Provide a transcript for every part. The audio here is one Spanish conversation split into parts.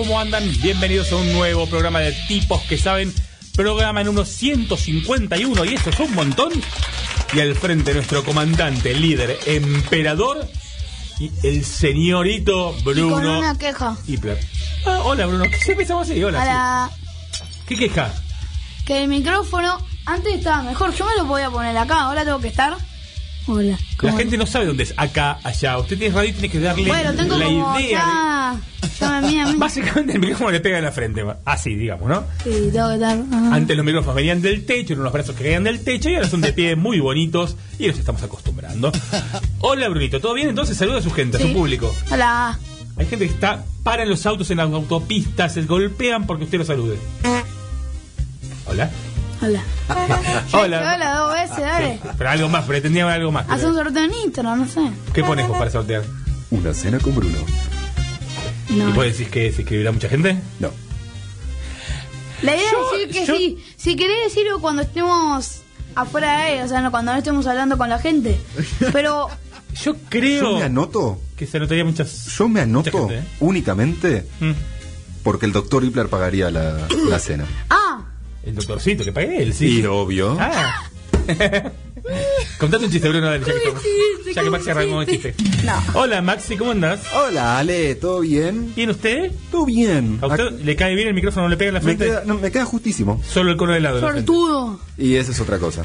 ¿cómo andan? Bienvenidos a un nuevo programa de tipos que saben, programa número 151 y eso es un montón. Y al frente nuestro comandante, líder, emperador y el señorito Y con Bruno una queja. Ah, hola Bruno, ¿qué se empezamos así? Hola. Sí. ¿Qué queja? que el micrófono antes estaba mejor. Yo me lo podía poner acá, ahora tengo que estar. Hola. La ¿cómo gente no sabe dónde es, acá, allá. Usted tiene radio y tiene que darle Bueno, tengo la como idea. de- Básicamente el micrófono le pega en la frente, así, digamos, ¿no? Sí, ajá. Antes los micrófonos venían del techo, eran unos brazos que caían del techo y ahora son de pie muy bonitos y nos estamos acostumbrando. Hola Brunito, ¿todo bien? Entonces saluda a su gente, a su Sí. público. Hola. Hay gente que está, paran los autos en las autopistas, se golpean porque usted lo salude. Hola. Hola. Hola. Hola, dos veces, dale. Pero algo más, pretendía algo más. Haz un sorteo en Instagram, no sé. ¿Qué pones vos para sortear? Una cena con Bruno. ¿Y No. vos decís que se escribirá mucha gente? No. La idea Yo- es decir que yo- sí. Si querés decirlo cuando estemos afuera de él, o sea, no, cuando no estemos hablando con la gente. Pero Yo creo Yo me anoto. que se notaría muchas... Yo me anoto gente, ¿eh? únicamente Mm. porque el doctor Hippler pagaría la, la cena. Ah, El doctorcito, que pague él, sí. Y obvio. Ah. Contate un chiste, Bruno, dale, ya que, estamos- chiste, ya que Maxi arrancó el chiste. No. Hola, Maxi, ¿cómo andás? Hola, Ale, ¿todo bien? ¿Bien usted? ¿Todo bien? ¿A usted le cae bien el micrófono? ¿No le pega en la Me frente? queda, no, me queda justísimo. Solo el cono de helado. en la frente. sortudo. Y esa es otra cosa.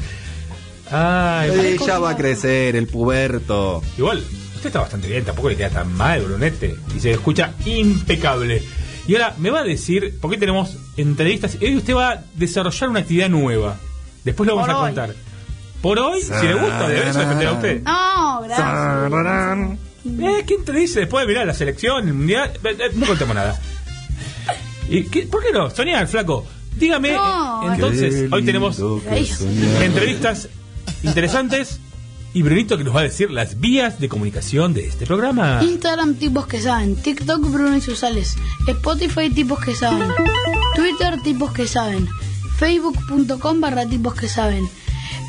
Ay, Eh, ya va a crecer el puberto. Igual, usted está bastante bien, tampoco le queda tan mal, Brunete. Y se escucha impecable. Y ahora, me va a decir, porque hoy tenemos entrevistas, y hoy usted va a desarrollar una actividad nueva. Después lo vamos Por a hoy. contar. Por hoy, si le gusta, de eso dependerá de usted. No, gracias. Eh, ¿Quién te dice después de mirar la selección, el mundial? Eh, eh, No contemos nada. ¿Y qué- ¿Por qué no? Soñar, flaco. Dígame, No, eh, entonces, hoy tenemos entrevistas interesantes y Brunito que nos va a decir las vías de comunicación de este programa. Instagram tipos que saben, TikTok Bruno y Susales, Spotify tipos que saben, Twitter tipos que saben, Facebook.com barra tipos que saben,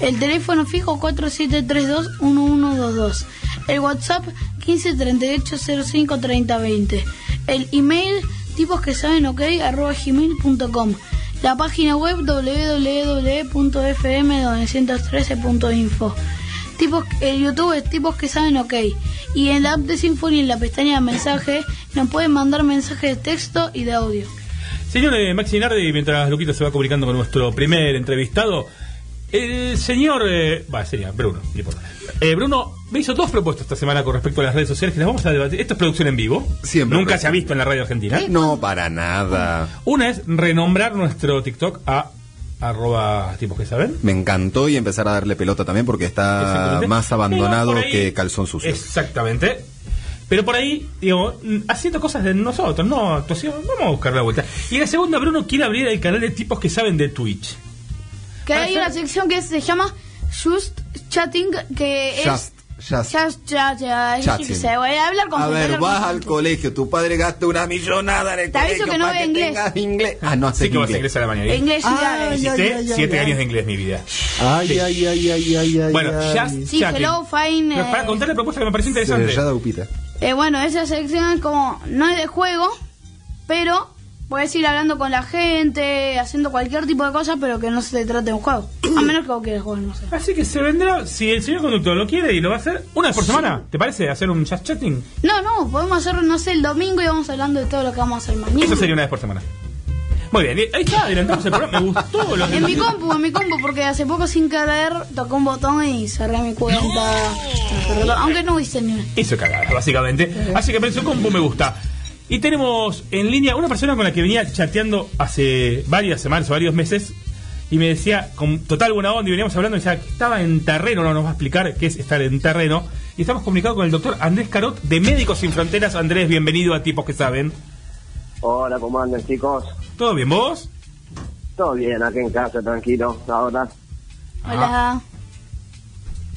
el teléfono fijo 4732-1122, el WhatsApp 1538-053020, el email tipos que saben ok arroba gmail.com, la página web www.fm913.info. Tipos, el YouTube es tipos que saben ok. Y en la app de Symphony, en la pestaña de mensaje, nos pueden mandar mensajes de texto y de audio. Señor Maxi Nardi, mientras Luquito se va comunicando con nuestro primer entrevistado, el señor, eh, va, sería Bruno, no importa. Eh, Bruno me hizo dos propuestas esta semana con respecto a las redes sociales que las vamos a debatir. Esto es producción en vivo. Siempre Nunca se ha visto en la radio argentina. No, para nada. Una es renombrar nuestro TikTok a arroba tipos que saben. Me encantó y empezar a darle pelota también porque está más abandonado ahí- que calzón sucio. Exactamente. Pero por ahí, digo, haciendo cosas de nosotros, no actuación, vamos a buscar la vuelta. Y la segunda, Bruno quiere abrir el canal de tipos que saben de Twitch. Que hay sí. una sección que se llama Just Chatting, que Just, es... just. Just chat, ya, yo Chatting. qué sé, voy a hablar con A ver, vas al colegio, tu padre gasta una millonada en el Te aviso colegio que no para ve inglés. tengas inglés. Ah, no Así que vas a inglés. a la mañana. Inglés y siete años de inglés, mi vida. Ay, ay, ay, ay, ay, ay. Bueno, ay. Just Sí, Chatting. hello, fine, Pero eh. Para contar la propuesta que me pareció Se interesante. ya da upita. Eh, bueno, esa sección es como, no es de juego, pero puedes ir hablando con la gente, haciendo cualquier tipo de cosa, pero que no se trate de un juego. A menos que vos quieras jugar, no sé. Así que se vendrá, si el señor conductor lo quiere y lo va a hacer una vez por semana, ¿te parece? Hacer un Just Chatting. No, no, podemos hacerlo, no sé, el domingo y vamos hablando de todo lo que vamos a hacer mañana. Eso sería una vez por semana. Muy bien, ahí está, adelantamos el programa. Me gustó lo que En mi compu, en mi compu, porque hace poco sin querer tocó un botón y cerré mi cuenta. Aunque no hice ni una. Hizo cagada, básicamente. Así que pensó compu me gusta. Y tenemos en línea una persona con la que venía chateando hace varias semanas o varios meses y me decía con total buena onda y veníamos hablando y decía que estaba en terreno, no nos va a explicar qué es estar en terreno. Y estamos comunicados con el doctor Andrés Carot de Médicos Sin Fronteras. Andrés, bienvenido a Tipos que Saben. Hola, ¿cómo andan chicos? ¿Todo bien vos? Todo bien, aquí en casa, tranquilo. Ahora, Hola,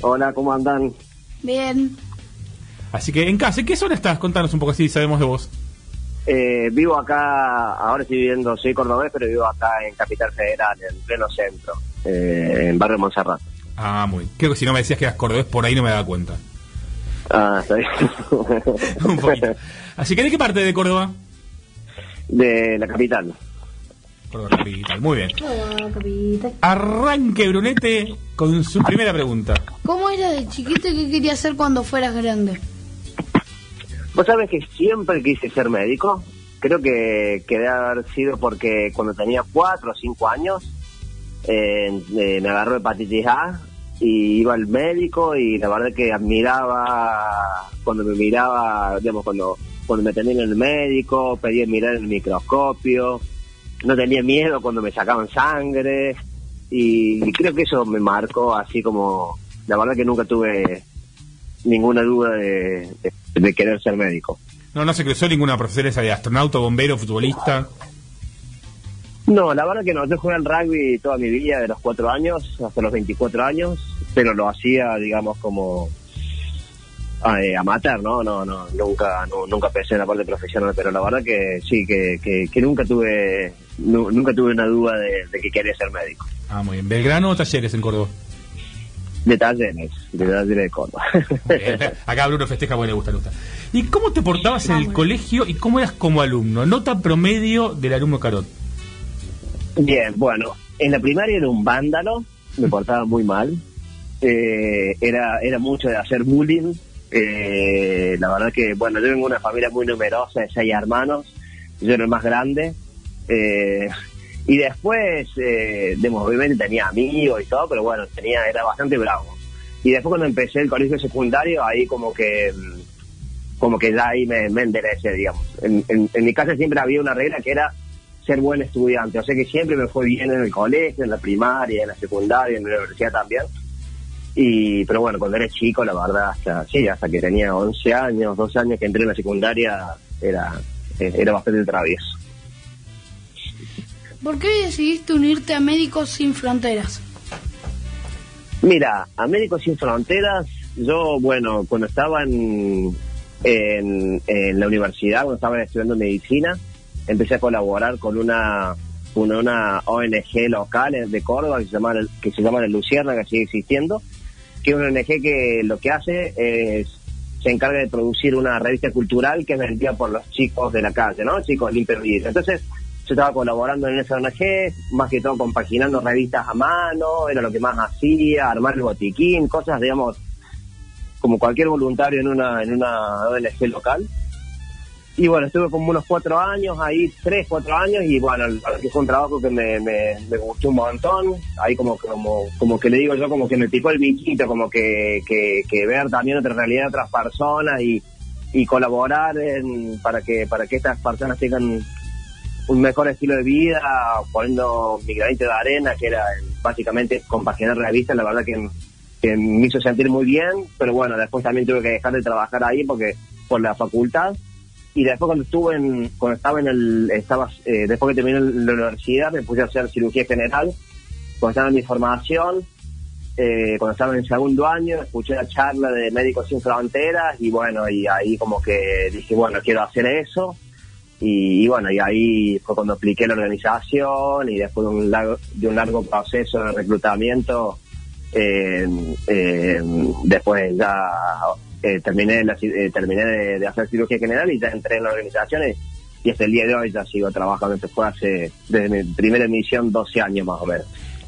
hola, ¿cómo andan? bien. Así que en casa, ¿en qué zona estás? Contanos un poco así sabemos de vos. Eh, vivo acá, ahora estoy viviendo, soy cordobés, pero vivo acá en Capital Federal, en pleno centro, eh, en Barrio Montserrat. Ah, muy. Creo que si no me decías que eras cordobés, por ahí no me daba cuenta. Ah, está bien. Un poquito. Así que, ¿de qué parte de Córdoba? De la capital. Córdoba Capital. Muy bien. Hola, capita. Arranque Brunete con su primera pregunta. ¿Cómo eras de chiquito y qué querías hacer cuando fueras grande? Vos sabés que siempre quise ser médico. Creo que, que debe haber sido porque cuando tenía cuatro o cinco años eh, eh, me agarró hepatitis A y iba al médico y la verdad que admiraba cuando me miraba, digamos, cuando, cuando me tenía en el médico, pedía mirar en el microscopio, no tenía miedo cuando me sacaban sangre y creo que eso me marcó así como, la verdad que nunca tuve ninguna duda de- de querer ser médico. No, no se cruzó ninguna profesora esa de astronauta, bombero, futbolista. No, la verdad que no. Yo jugué al rugby toda mi vida, de los cuatro años hasta los 24 años, pero lo hacía, digamos, como eh, amateur, ¿no? No, no, nunca, no, nunca pensé en la parte profesional, pero la verdad que sí, que, que, que nunca tuve, nu- nunca tuve una duda de, de que quería ser médico. Ah, muy bien. ¿Belgrano o Talleres en Córdoba? De talleres, de talleres de Córdoba. Bien. Acá Bruno festeja porque le gusta, le gusta. ¿Y cómo te portabas en el colegio y cómo eras como alumno? Nota promedio del alumno Carot. Bien, bueno, en la primaria era un vándalo, me portaba muy mal, eh, era, era mucho de hacer bullying, eh, la verdad que, bueno, yo vengo de una familia muy numerosa de seis hermanos, yo era el más grande, eh, y después, eh, de, obviamente tenía amigos y todo, pero bueno, tenía, era bastante bravo. Y después cuando empecé el colegio secundario, ahí como que, mm, como que ya ahí me, me enderecé, digamos. En, en, mi casa siempre había una regla que era ser buen estudiante. O sea que siempre me fue bien en el colegio, en la primaria, en la secundaria, en la universidad también. Y, pero bueno, cuando era chico, la verdad, hasta, sí, hasta que tenía 11 años, 12 años que entré en la secundaria, era, eh, era bastante travieso. ¿Por qué decidiste unirte a Médicos Sin Fronteras? Mira, a Médicos Sin Fronteras, yo, bueno, cuando estaba en, en, la universidad, cuando estaba estudiando medicina, empecé a colaborar con una, una, ONG local de Córdoba que se llama, que se llama La Lucierna, que sigue existiendo, que es una ONG que lo que hace es se encarga de producir una revista cultural que es vendida por los chicos de la calle, ¿no? Chicos limpios. Entonces, yo estaba colaborando en esa ONG, más que todo compaginando revistas a mano, era lo que más hacía, armar el botiquín, cosas, digamos, como cualquier voluntario en una, en una ONG local. Y bueno, estuve como unos cuatro años ahí, tres, cuatro años, y bueno, fue un trabajo que me, me, me gustó un montón. Ahí como, como, como que le digo yo, como que me picó el bichito, como que, que, que ver también otra realidad de otras personas y, y colaborar en- para que para que estas personas tengan un mejor estilo de vida, poniendo mi granito de arena, que era eh, básicamente compaginar revistas, la verdad que, que me hizo sentir muy bien, pero bueno, después también tuve que dejar de trabajar ahí porque por la facultad y después cuando estuve en, cuando estaba en el, estaba, eh, después que terminé la universidad me puse a hacer cirugía general, cuando estaba en mi formación, eh, cuando estaba en segundo año, escuché la charla de Médicos Sin Fronteras y bueno, y ahí como que dije, bueno, quiero hacer eso. Y, bueno, y ahí fue cuando apliqué la organización y después de un largo, de un largo proceso de reclutamiento, eh, eh, después ya eh, terminé, la, eh, terminé de, hacer cirugía general y ya entré en la organización y, hasta el día de hoy ya sigo trabajando. Esto fue hace, desde mi primera emisión, 12 años más o menos.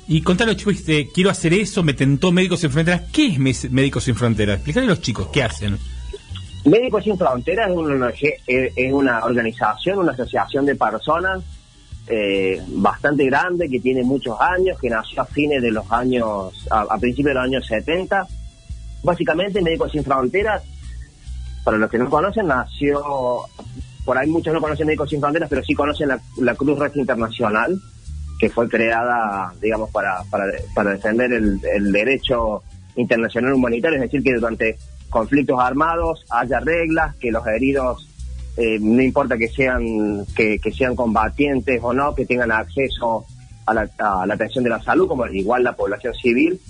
Y contale a los chicos, dijiste, quiero hacer eso, me tentó Médicos Sin Fronteras. ¿Qué es Médicos Sin Fronteras? Explícale a los chicos, ¿qué hacen? Médicos Sin Fronteras es una, es una organización, una asociación de personas eh, bastante grande que tiene muchos años, que nació a fines de los años, a, principios de los años 70. Básicamente, Médicos Sin Fronteras, para los que no conocen, nació, por ahí muchos no conocen Médicos Sin Fronteras, pero sí conocen la, la Cruz Roja Internacional, que fue creada, digamos, para, para, para defender el, el derecho internacional humanitario, es decir, que durante conflictos armados haya reglas, que los heridos, eh, no importa que sean, que, que sean combatientes o no, que tengan acceso a la, atención de la salud, como igual la población civil.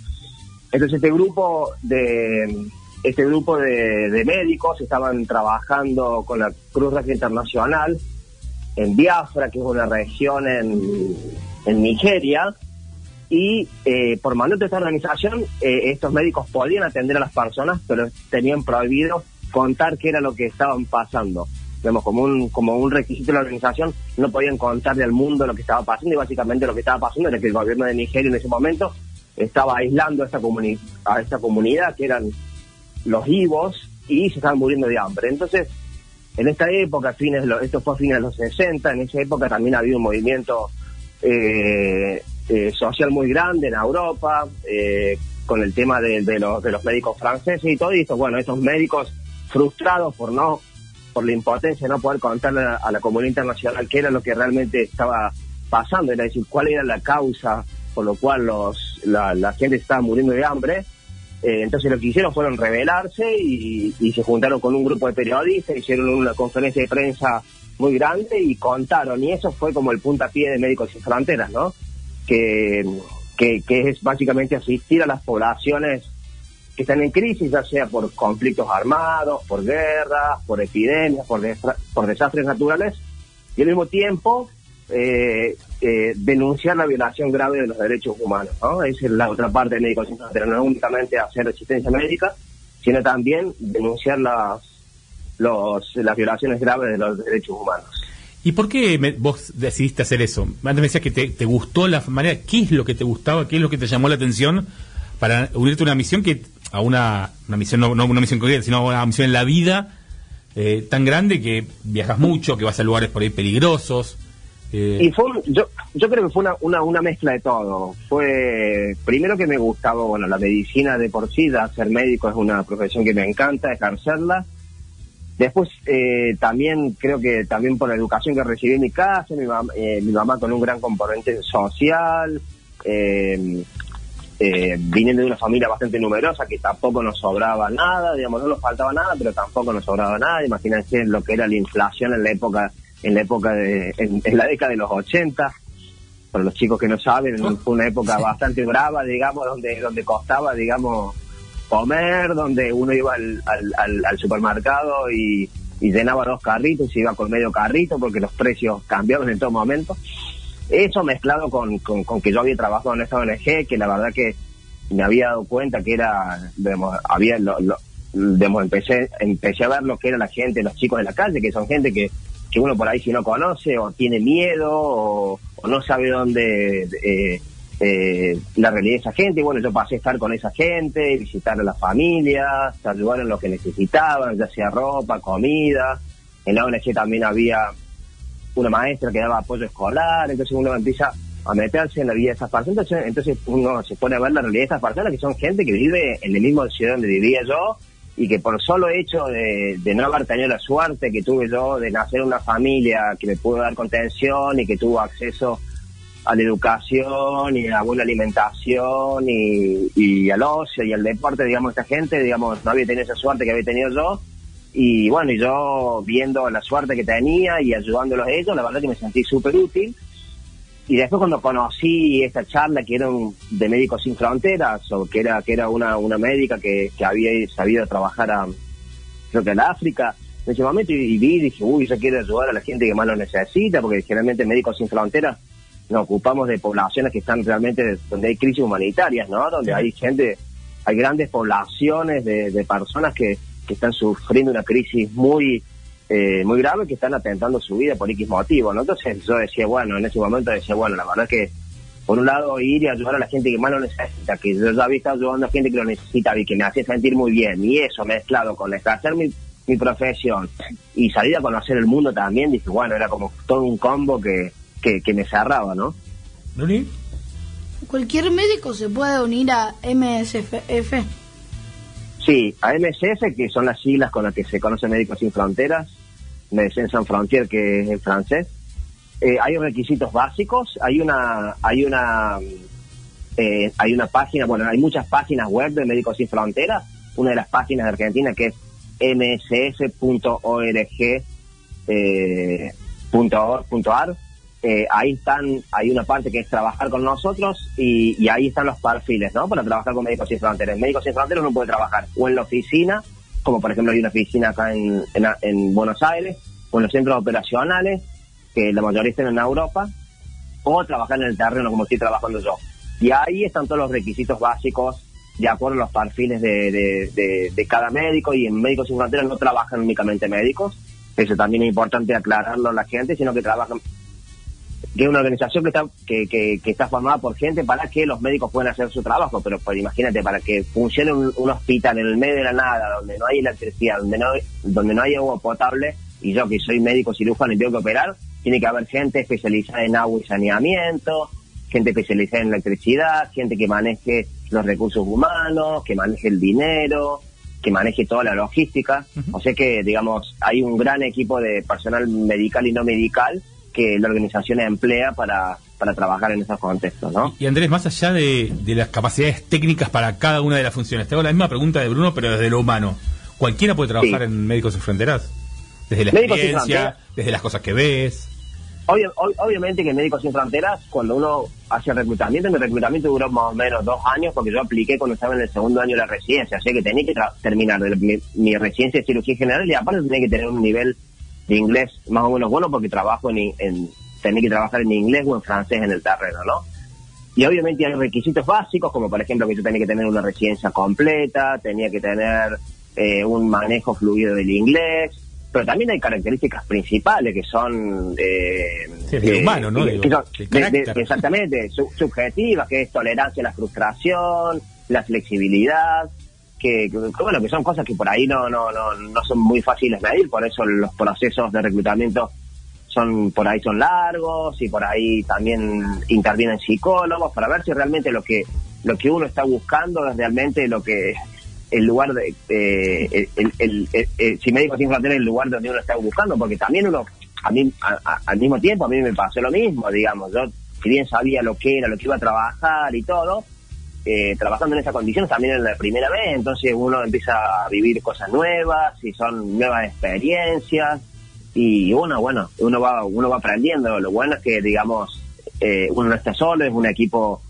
Entonces este grupo de este grupo de, de médicos estaban trabajando con la Cruz Roja Internacional en Biafra, que es una región en, en Nigeria, y eh, por mandato de esta organización eh, estos médicos podían atender a las personas, pero tenían prohibido contar qué era lo que estaban pasando. digamos, como un, como un requisito de la organización, no podían contarle al mundo lo que estaba pasando y básicamente lo que estaba pasando era que el gobierno de Nigeria en ese momento estaba aislando a esta, comuni a esta comunidad que eran los Ibos y se estaban muriendo de hambre. Entonces, en esta época, fines esto fue a fines de los 60, en esa época también había un movimiento eh, eh, social muy grande en Europa, eh, con el tema de, los, de los médicos franceses y todo esto. Bueno, estos médicos frustrados por no por la impotencia de no poder contarle a, a la comunidad internacional qué era lo que realmente estaba pasando, era decir, cuál era la causa por lo cual los, la, la gente estaba muriendo de hambre. Eh, entonces lo que hicieron fueron rebelarse y, y se juntaron con un grupo de periodistas, hicieron una conferencia de prensa muy grande y contaron, y eso fue como el puntapié de Médicos Sin Fronteras, ¿no? Que, que, es básicamente asistir a las poblaciones que están en crisis, ya sea por conflictos armados, por guerras, por epidemias, por, desastres naturales, y al mismo tiempo eh, eh, denunciar la violación grave de los derechos humanos. ¿no? Esa es la otra parte de Médicos Sin Fronteras, no únicamente hacer asistencia médica, sino también denunciar las, los, las violaciones graves de los derechos humanos. ¿Y por qué me- vos decidiste hacer eso? Antes me decías que te, gustó la manera. ¿Qué es lo que te gustaba? ¿Qué es lo que te llamó la atención para unirte a una misión que a una, una misión no, no una misión concreta, sino una misión en la vida eh, tan grande que viajas mucho, que vas a lugares por ahí peligrosos? eh, Y fue yo, yo creo que fue una, una, una mezcla de todo. Fue primero que me gustaba, bueno, la medicina de por sí, ser médico es una profesión que me encanta ejercerla. Después eh, también creo que también por la educación que recibí en mi casa, mi, mam- eh, mi mamá con un gran componente social, eh, eh, viniendo de una familia bastante numerosa que tampoco nos sobraba nada, digamos, no nos faltaba nada, pero tampoco nos sobraba nada. Imagínense lo que era la inflación en la época, en la época de, en, en la década de los 80. Para los chicos que no saben, fue una época bastante brava, digamos, donde, donde costaba, digamos, comer, donde uno iba al, al, al- supermercado y, y llenaba dos carritos y iba con medio carrito porque los precios cambiaban en todo momento. Eso mezclado con, con, que yo había trabajado en esta ONG, que la verdad que me había dado cuenta que era, digamos, había, lo, lo- empecé, empecé a ver lo que era la gente, los chicos de la calle, que son gente que, que uno por ahí si no conoce o tiene miedo o, o no sabe dónde eh, eh, la realidad de esa gente. Y bueno, yo pasé a estar con esa gente, visitar a las familias, ayudar en lo que necesitaban, ya sea ropa, comida. En la ONG también había una maestra que daba apoyo escolar, entonces uno empieza a meterse en la vida de esas personas, entonces, entonces uno se pone a ver la realidad de estas personas que son gente que vive en el mismo ciudad donde vivía yo y que por solo hecho de, de no haber tenido la suerte que tuve yo de nacer en una familia que me pudo dar contención y que tuvo acceso a la educación y a buena alimentación y, y al ocio y al deporte, digamos, esta gente, digamos, no había tenido esa suerte que había tenido yo. Y bueno, y yo viendo la suerte que tenía y ayudándolos a ellos, la verdad que me sentí súper útil. Y después cuando conocí esta charla que era un- de Médicos Sin Fronteras, o que era que era una, una médica que, que había sabido trabajar a, creo que en África, en ese momento, y, y vi, dije, uy, yo quiero ayudar a la gente que más lo necesita, porque generalmente Médicos Sin Fronteras nos ocupamos de poblaciones que están realmente donde hay crisis humanitarias, ¿no? Donde hay gente, hay grandes poblaciones de, de personas que, que están sufriendo una crisis muy eh, muy grave que están atentando su vida por X motivo, ¿no? Entonces yo decía, bueno, en ese momento decía, bueno, la verdad que por un lado ir y ayudar a la gente que más lo necesita, que yo ya había estado ayudando a gente que lo necesitaba y que me hacía sentir muy bien, y eso mezclado con ejercer mi, mi profesión y salir a conocer el mundo también, dije, bueno, era como todo un combo que, que, que me cerraba, ¿no? ¿Luli? Cualquier médico se puede unir a MSF. Sí, a MSF, que son las siglas con las que se conoce Médicos Sin Fronteras, Médecins Sans Frontières, que es en francés. Eh, hay requisitos básicos, hay una, hay una, eh, hay una página, bueno, hay muchas páginas web de Médicos Sin Fronteras. Una de las páginas de Argentina que es msf.org eh, Eh, ahí están, hay una parte que es trabajar con nosotros y, ahí están los perfiles, ¿no? Para trabajar con Médicos Sin Fronteras. Médicos Sin Fronteras uno puede trabajar o en la oficina, como por ejemplo hay una oficina acá en, en, en Buenos Aires, o en los centros operacionales, que la mayoría están en Europa, o trabajar en el terreno como estoy trabajando yo. Y ahí están todos los requisitos básicos de acuerdo a los perfiles de, de- de cada médico y en Médicos Sin Fronteras no trabajan únicamente médicos, Eso también es importante aclararlo a la gente, sino que trabajan que es una organización que está que, que, que, está formada por gente para que los médicos puedan hacer su trabajo, pero pues, imagínate, para que funcione un, un, hospital en el medio de la nada, donde no hay electricidad, donde no, donde no hay agua potable, y yo que soy médico cirujano y tengo que operar, tiene que haber gente especializada en agua y saneamiento, gente especializada en electricidad, gente que maneje los recursos humanos, que maneje el dinero, que maneje toda la logística. Uh -huh. O sea que, digamos, hay un gran equipo de personal medical y no medical que la organización emplea para, para trabajar en esos contextos, ¿no? Y Andrés, más allá de, de, las capacidades técnicas para cada una de las funciones, te hago la misma pregunta de Bruno, pero desde lo humano. ¿Cualquiera puede trabajar sí. en Médicos Sin Fronteras? Desde la experiencia, desde las cosas que ves. Obvio, ob, obviamente que Médicos Sin Fronteras, cuando uno hace reclutamiento, mi reclutamiento duró más o menos dos años porque yo apliqué cuando estaba en el segundo año de la residencia, así que tenía que terminar mi, mi, residencia de cirugía general y aparte tenía que tener un nivel de inglés más o menos bueno porque trabajo en, en tenía que trabajar en inglés o en francés en el terreno, ¿no? Y obviamente hay requisitos básicos, como por ejemplo que yo tenía que tener una residencia completa, tenía que tener eh, un manejo fluido del inglés, pero también hay características principales que son... Eh, sí, de, humano, ¿no? Que son de, de, exactamente, sub, subjetivas, que es tolerancia a la frustración, la flexibilidad, que, bueno, que son cosas que por ahí no, no, no, no son muy fáciles de medir, por eso los procesos de reclutamiento son por ahí son largos y por ahí también intervienen psicólogos para ver si realmente lo que lo que uno está buscando es realmente lo que el lugar de eh, el, el, el, si médico sin fronteras el lugar donde uno está buscando porque también uno a mí a, al mismo tiempo a mí me pasó lo mismo digamos yo si bien sabía lo que era lo que iba a trabajar y todo eh, trabajando en esas condiciones también en la primera vez entonces uno empieza a vivir cosas nuevas y son nuevas experiencias y uno bueno uno va uno va aprendiendo. Lo bueno es que digamos eh, uno no está solo es un equipo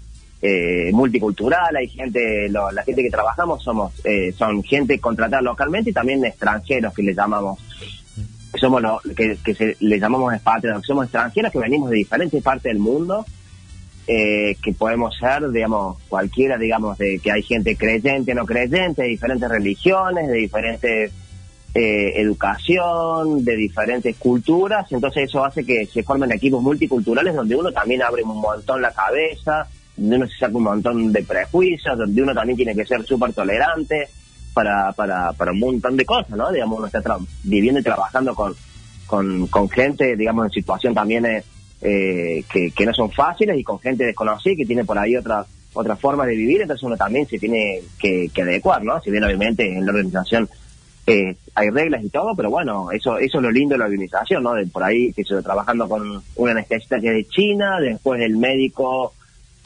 eh, multicultural hay gente lo, la gente que trabajamos somos eh, son gente contratada localmente y también extranjeros que le llamamos somos lo, que, que se, le llamamos expatriados somos extranjeros que venimos de diferentes partes del mundo eh, que podemos ser, digamos, cualquiera, digamos, de que hay gente creyente, no creyente, de diferentes religiones, de diferentes eh, educación, de diferentes culturas, entonces eso hace que se formen equipos multiculturales donde uno también abre un montón la cabeza, donde uno se saca un montón de prejuicios, donde uno también tiene que ser súper tolerante para, para, para un montón de cosas, ¿no? Digamos, uno está viviendo y trabajando con, con, con gente, digamos, en situación también... Eh, eh, que, que, no son fáciles y con gente desconocida que tiene por ahí otra otra forma de vivir, entonces uno también se tiene que, adecuar, ¿no? Si bien obviamente en la organización eh, hay reglas y todo, pero bueno, eso eso es lo lindo de la organización, ¿no? De por ahí que estoy trabajando con una anestesista que es de China, después el médico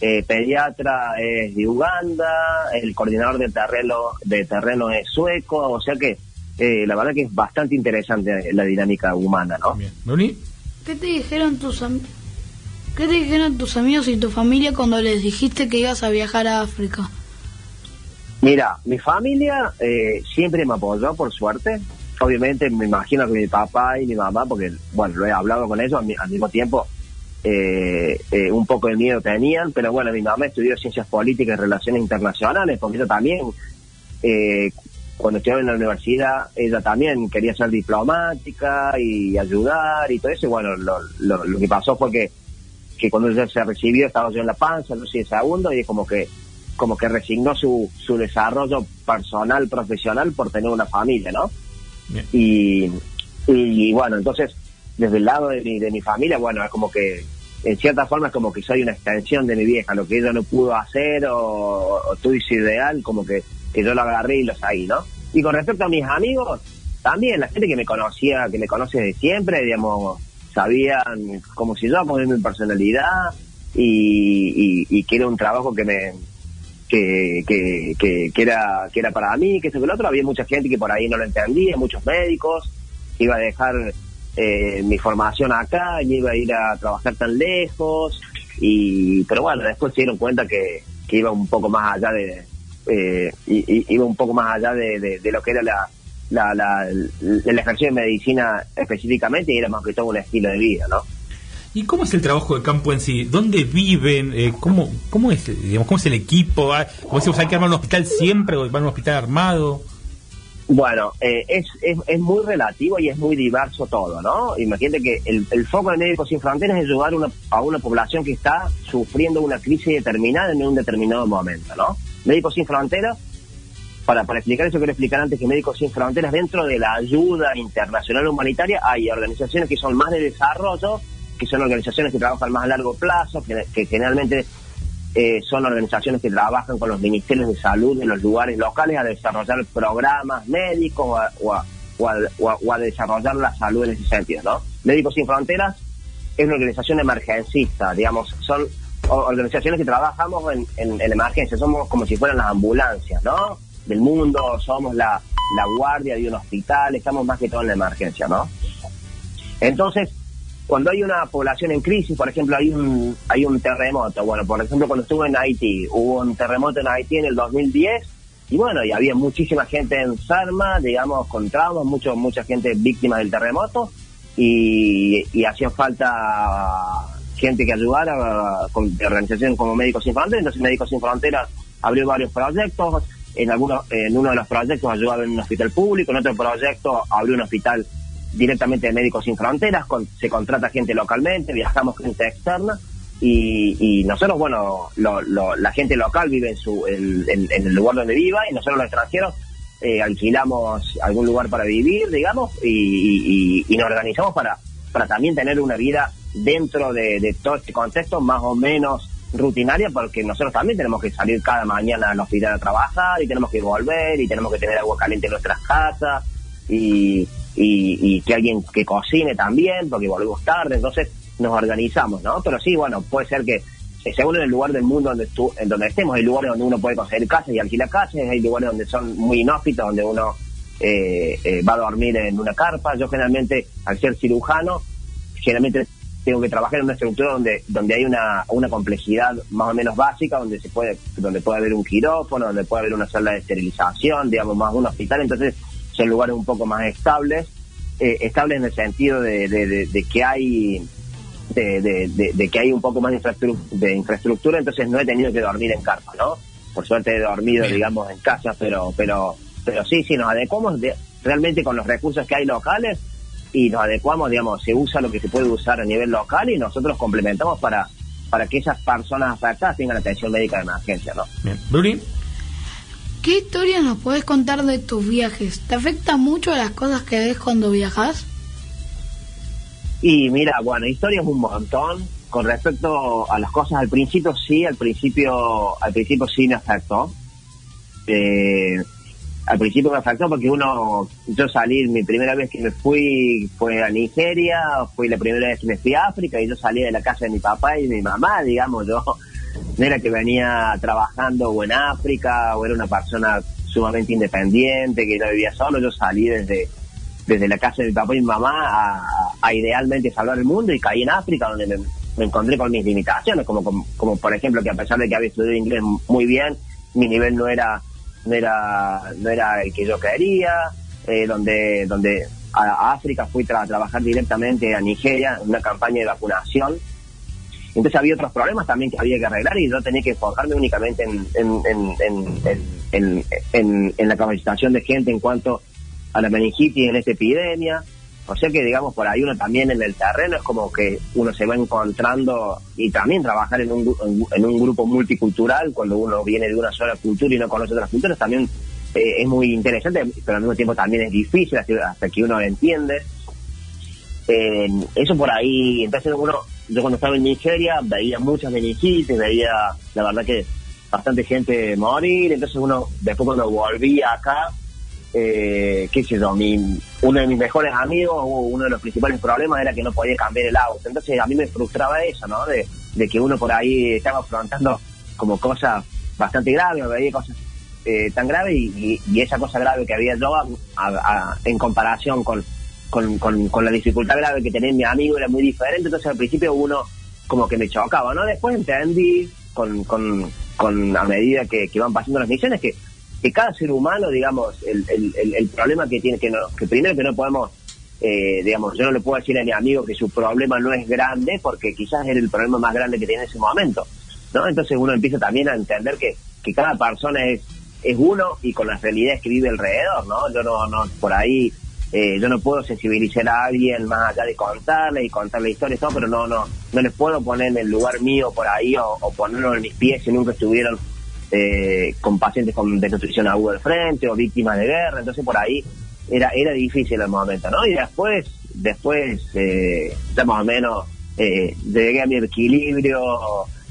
eh, pediatra es de Uganda, el coordinador de terreno de terreno es sueco, o sea que eh, la verdad que es bastante interesante la dinámica humana, ¿no? Bien. ¿Qué te dijeron tus ¿Qué te dijeron tus amigos y tu familia cuando les dijiste que ibas a viajar a África? Mira, mi familia eh, siempre me apoyó, por suerte. Obviamente me imagino que mi papá y mi mamá, porque, bueno, lo he hablado con ellos al mismo tiempo, eh, eh, un poco de miedo tenían, pero bueno, mi mamá estudió Ciencias Políticas y Relaciones Internacionales, porque yo también, eh, cuando estudiaba en la universidad, ella también quería ser diplomática y ayudar y todo eso. Y bueno, lo, lo, lo que pasó fue que, que cuando ella se recibió estaba yo en la panza, no sé, segundo, y es como que como que resignó su, su desarrollo personal, profesional por tener una familia, ¿no? Y, y, y, bueno, entonces, desde el lado de mi, de mi familia, bueno, es como que, en cierta forma, es como que soy una extensión de mi vieja, lo que ella no pudo hacer o, o ideal, como que que yo lo agarré y lo seguí, ¿no? Y con respecto a mis amigos, también la gente que me conocía, que me conoce de siempre, digamos, sabían como si yo poner mi personalidad y, que era un trabajo que me que, que, que, que, era que era para mí, que eso que el otro, había mucha gente que por ahí no lo entendía, muchos médicos, iba a dejar eh, mi formación acá, y iba a ir a trabajar tan lejos, y pero bueno, después se dieron cuenta que iba un poco más allá de, eh, iba un poco más allá de, de, de lo que era la, la, la, el ejercicio de medicina específicamente y era más que todo un estilo de vida, ¿no? ¿Y cómo es el trabajo de campo en sí? ¿Dónde viven? Eh, ¿cómo, ¿Cómo es digamos, cómo es el equipo? ¿Hay, como decimos, ¿Hay que armar un hospital siempre o van a un hospital armado? Bueno, eh, es, es, es muy relativo y es muy diverso todo, ¿no? Imagínate que el, el foco de Médicos Sin Fronteras es ayudar una- a una población que está sufriendo una crisis determinada en un determinado momento, ¿no? Médicos Sin Fronteras, para, para explicar eso, quiero explicar antes que Médicos Sin Fronteras, dentro de la ayuda internacional humanitaria, hay organizaciones que son más de desarrollo, que son organizaciones que trabajan más a largo plazo, que, que generalmente eh, son organizaciones que trabajan con los ministerios de salud de los lugares locales a desarrollar programas médicos o a, a- o a- desarrollar la salud en ese sentido, ¿no? Médicos Sin Fronteras es una organización emergencista, digamos, son organizaciones que trabajamos en, en, en emergencia, somos como si fueran las ambulancias, ¿no? Del mundo, somos la, la guardia de un hospital, estamos más que todo en la emergencia, ¿no? Entonces, cuando hay una población en crisis, por ejemplo, hay un, hay un terremoto. Bueno, por ejemplo, cuando estuve en Haití, hubo un terremoto en Haití en el 2010 y bueno, y había muchísima gente enferma, digamos, con mucho, mucha gente víctima del terremoto y, y hacía falta gente que ayudara con organizaciones como Médicos Sin Fronteras. Entonces, Médicos Sin Fronteras abrió varios proyectos. En, algunos, en uno de los proyectos ayudaba en un hospital público, en otro proyecto abrió un hospital directamente de Médicos Sin Fronteras, con- se contrata gente localmente, viajamos gente externa y, y nosotros, bueno, lo- lo- la gente local vive en, su, en, en- el lugar donde viva y nosotros los extranjeros eh, alquilamos algún lugar para vivir, digamos, y- y- y nos organizamos para, para también tener una vida dentro de, todo este contexto más o menos rutinaria porque nosotros también tenemos que salir cada mañana al hospital a trabajar y tenemos que volver y tenemos que tener agua caliente en nuestras casas y, y, que alguien que cocine también porque volvemos tarde, entonces nos organizamos, ¿no? Pero sí, bueno, puede ser que eh, según el lugar del mundo donde estu- en donde estemos, hay lugares donde uno puede conseguir casas y alquilar casas, hay lugares donde son muy inhóspitos, donde uno eh, eh, va a dormir en una carpa. Yo generalmente, al ser cirujano, generalmente tengo que trabajar en una estructura donde donde hay una, una complejidad más o menos básica, donde se puede donde puede haber un quirófano, donde puede haber una sala de esterilización, digamos, más un hospital, entonces son lugares un poco más estables, eh, estables en el sentido de, de- de- de que hay de, que hay un poco más de, infraestru- de infraestructura, entonces no he tenido que dormir en carpa, ¿no? Por suerte he dormido, digamos, en casa, pero pero pero sí, sí, nos adecuamos de- realmente con los recursos que hay locales y nos adecuamos, digamos, se usa lo que se puede usar a nivel local y nosotros complementamos para para que esas personas afectadas tengan atención médica de emergencia, ¿no? Bien. Bruni, ¿Qué historias nos podés contar de tus viajes? ¿Te afecta mucho las cosas que ves cuando viajas? Y mira, bueno, historias un montón. Con respecto a las cosas al principio, sí, al principio, al principio sí me afectó. Eh, al principio me afectó porque uno, yo salí, mi primera vez que me fui fue a Nigeria, fue la primera vez que me fui a África y yo salí de la casa de mi papá y de mi mamá, digamos, yo no era que venía trabajando o en África o era una persona sumamente independiente, que no vivía solo, yo salí desde, desde la casa de mi papá y mi mamá a, idealmente salvar el mundo y caí en África donde me, me encontré con mis limitaciones, como, como por ejemplo que a pesar de que había estudiado inglés muy bien, mi nivel no era no era no era el que yo quería, eh, donde donde a, África fui a trabajar directamente a Nigeria en una campaña de vacunación entonces había otros problemas también que había que arreglar y yo tenía que enfocarme únicamente en, en, en, en, en, en- en- en la capacitación de gente en cuanto a la meningitis en esta epidemia. O sea que, digamos, por ahí uno también en el terreno es como que uno se va encontrando y también trabajar en un, en, en un grupo multicultural, cuando uno viene de una sola cultura y no conoce otras culturas, también eh, es muy interesante, pero al mismo tiempo también es difícil hasta, hasta que uno lo entiende. Eh, eso por ahí, entonces uno, yo cuando estaba en Nigeria veía muchas meningitis, veía la verdad que bastante gente morir, entonces uno, después cuando volví acá, eh, qué sé yo, mi, uno de mis mejores amigos, uno de los principales problemas era que no podía cambiar el auto, entonces a mí me frustraba eso, ¿no? De, de que uno por ahí estaba afrontando como cosas bastante graves, veía cosas eh, tan graves y, esa cosa grave que había yo en comparación con, con, con, la dificultad grave que tenía mi amigo era muy diferente, entonces al principio uno como que me chocaba, ¿no? Después entendí con, con, con a medida que, que van pasando las misiones que, que cada ser humano, digamos, el, el, el, problema que tiene, que, no, que primero que no podemos, eh, digamos, yo no le puedo decir a mi amigo que su problema no es grande porque quizás era el problema más grande que tiene en ese momento, ¿no? Entonces uno empieza también a entender que, que cada persona es es uno y con las realidades que vive alrededor, ¿no? Yo no, no por ahí, eh, yo no puedo sensibilizar a alguien más allá de contarle y contarle historias, todo, pero no, no, no les puedo poner en el lugar mío por ahí o, o ponerlo en mis pies si nunca estuvieron eh, con pacientes con desnutrición aguda del frente o víctimas de guerra, entonces por ahí era, era difícil el momento, ¿no? Y después, después, eh, ya más o menos, eh, llegué a mi equilibrio